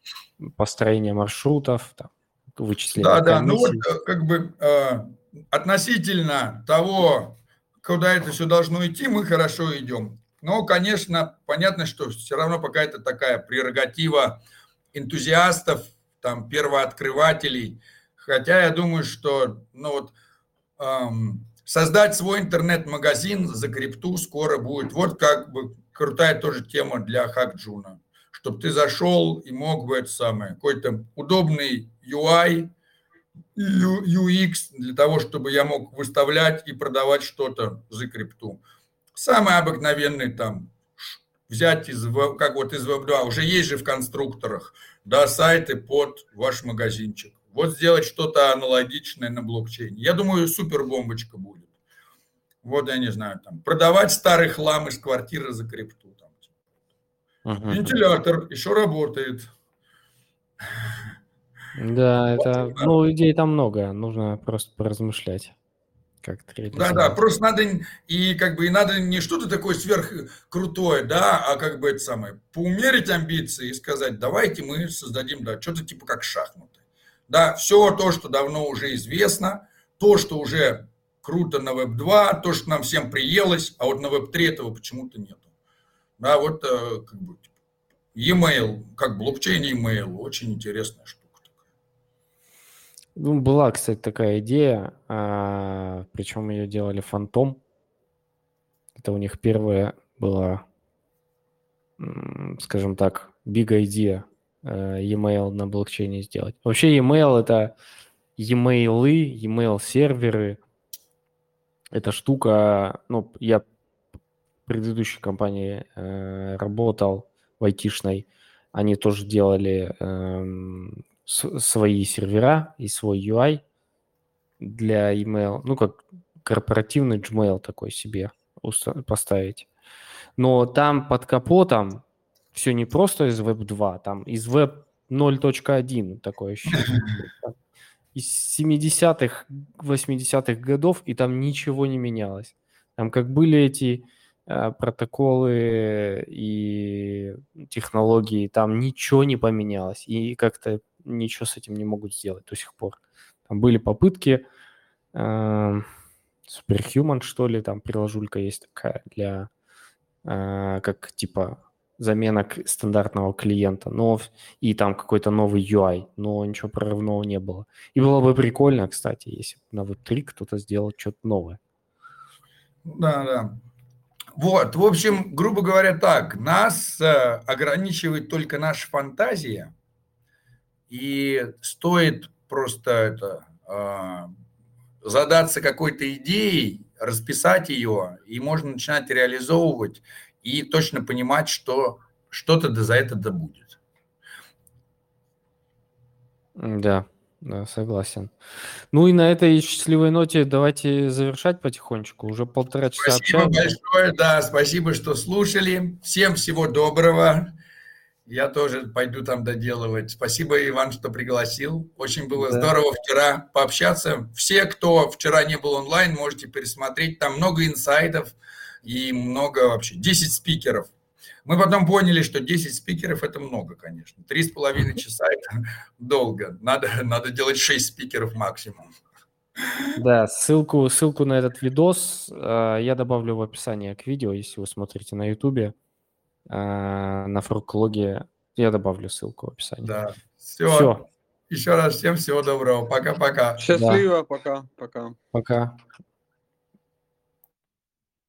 построения маршрутов, там, вычисления Да, да, ну вот э, как бы э, относительно того, куда это все должно идти, мы хорошо идем. Но, конечно, понятно, что все равно пока это такая прерогатива энтузиастов, там, первооткрывателей. Хотя я думаю, что, ну вот, эм, создать свой интернет-магазин за крипту скоро будет. Вот как бы крутая тоже тема для Хакджуна чтобы ты зашел и мог бы это самое, какой-то удобный UI, UX для того, чтобы я мог выставлять и продавать что-то за крипту. Самый обыкновенный там, взять из, как вот из Web2, уже есть же в конструкторах, да, сайты под ваш магазинчик. Вот сделать что-то аналогичное на блокчейне. Я думаю, супер бомбочка будет. Вот, я не знаю, там, продавать старый хлам из квартиры за крипту. Угу. Вентилятор еще работает. Да, это, ну, идей там много, нужно просто поразмышлять. Как да, да, просто надо, и как бы, и надо не что-то такое сверхкрутое, да, а как бы это самое, поумерить амбиции и сказать, давайте мы создадим, да, что-то типа как шахматы. Да, все то, что давно уже известно, то, что уже круто на Web2, то, что нам всем приелось, а вот на Web3 этого почему-то нету. Да, вот э, как бы e-mail, как блокчейн e-mail, очень интересная штука. Ну, была, кстати, такая идея, а, причем ее делали Фантом. Это у них первая была, скажем так, big idea э, e-mail на блокчейне сделать. Вообще e-mail это e-mail, e-mail серверы. Эта штука, ну, я предыдущей компании э, работал в айтишной, они тоже делали э, с, свои сервера и свой UI для email, ну, как корпоративный Gmail такой себе поставить. Но там под капотом все не просто из Web 2, там из Web 0.1 такое ощущение. Из 70-х, 80-х годов, и там ничего не менялось. Там как были эти Э, протоколы и технологии, там ничего не поменялось, и как-то ничего с этим не могут сделать до сих пор. Там были попытки, э, Superhuman, что ли, там приложулька есть такая для, э, как типа замена стандартного клиента, но и там какой-то новый UI, но ничего прорывного не было. И было бы прикольно, кстати, если бы на Web3 кто-то сделал что-то новое. Да, да. Вот, в общем, грубо говоря, так, нас э, ограничивает только наша фантазия, и стоит просто это э, задаться какой-то идеей, расписать ее, и можно начинать реализовывать, и точно понимать, что что-то да за это да будет. Да. Да, согласен. Ну и на этой счастливой ноте давайте завершать потихонечку. Уже полтора часа Спасибо общаемся. большое, да, спасибо, что слушали. Всем всего доброго. Я тоже пойду там доделывать. Спасибо, Иван, что пригласил. Очень было да. здорово вчера пообщаться. Все, кто вчера не был онлайн, можете пересмотреть. Там много инсайдов и много вообще. 10 спикеров. Мы потом поняли, что 10 спикеров – это много, конечно. Три с половиной часа – это долго. Надо, надо делать 6 спикеров максимум. Да, ссылку, ссылку на этот видос э, я добавлю в описание к видео, если вы смотрите на э, на фармакологии, я добавлю ссылку в описании. Да, все. все. Еще раз всем всего доброго. Пока-пока. Счастливо, да. пока. Пока. Пока.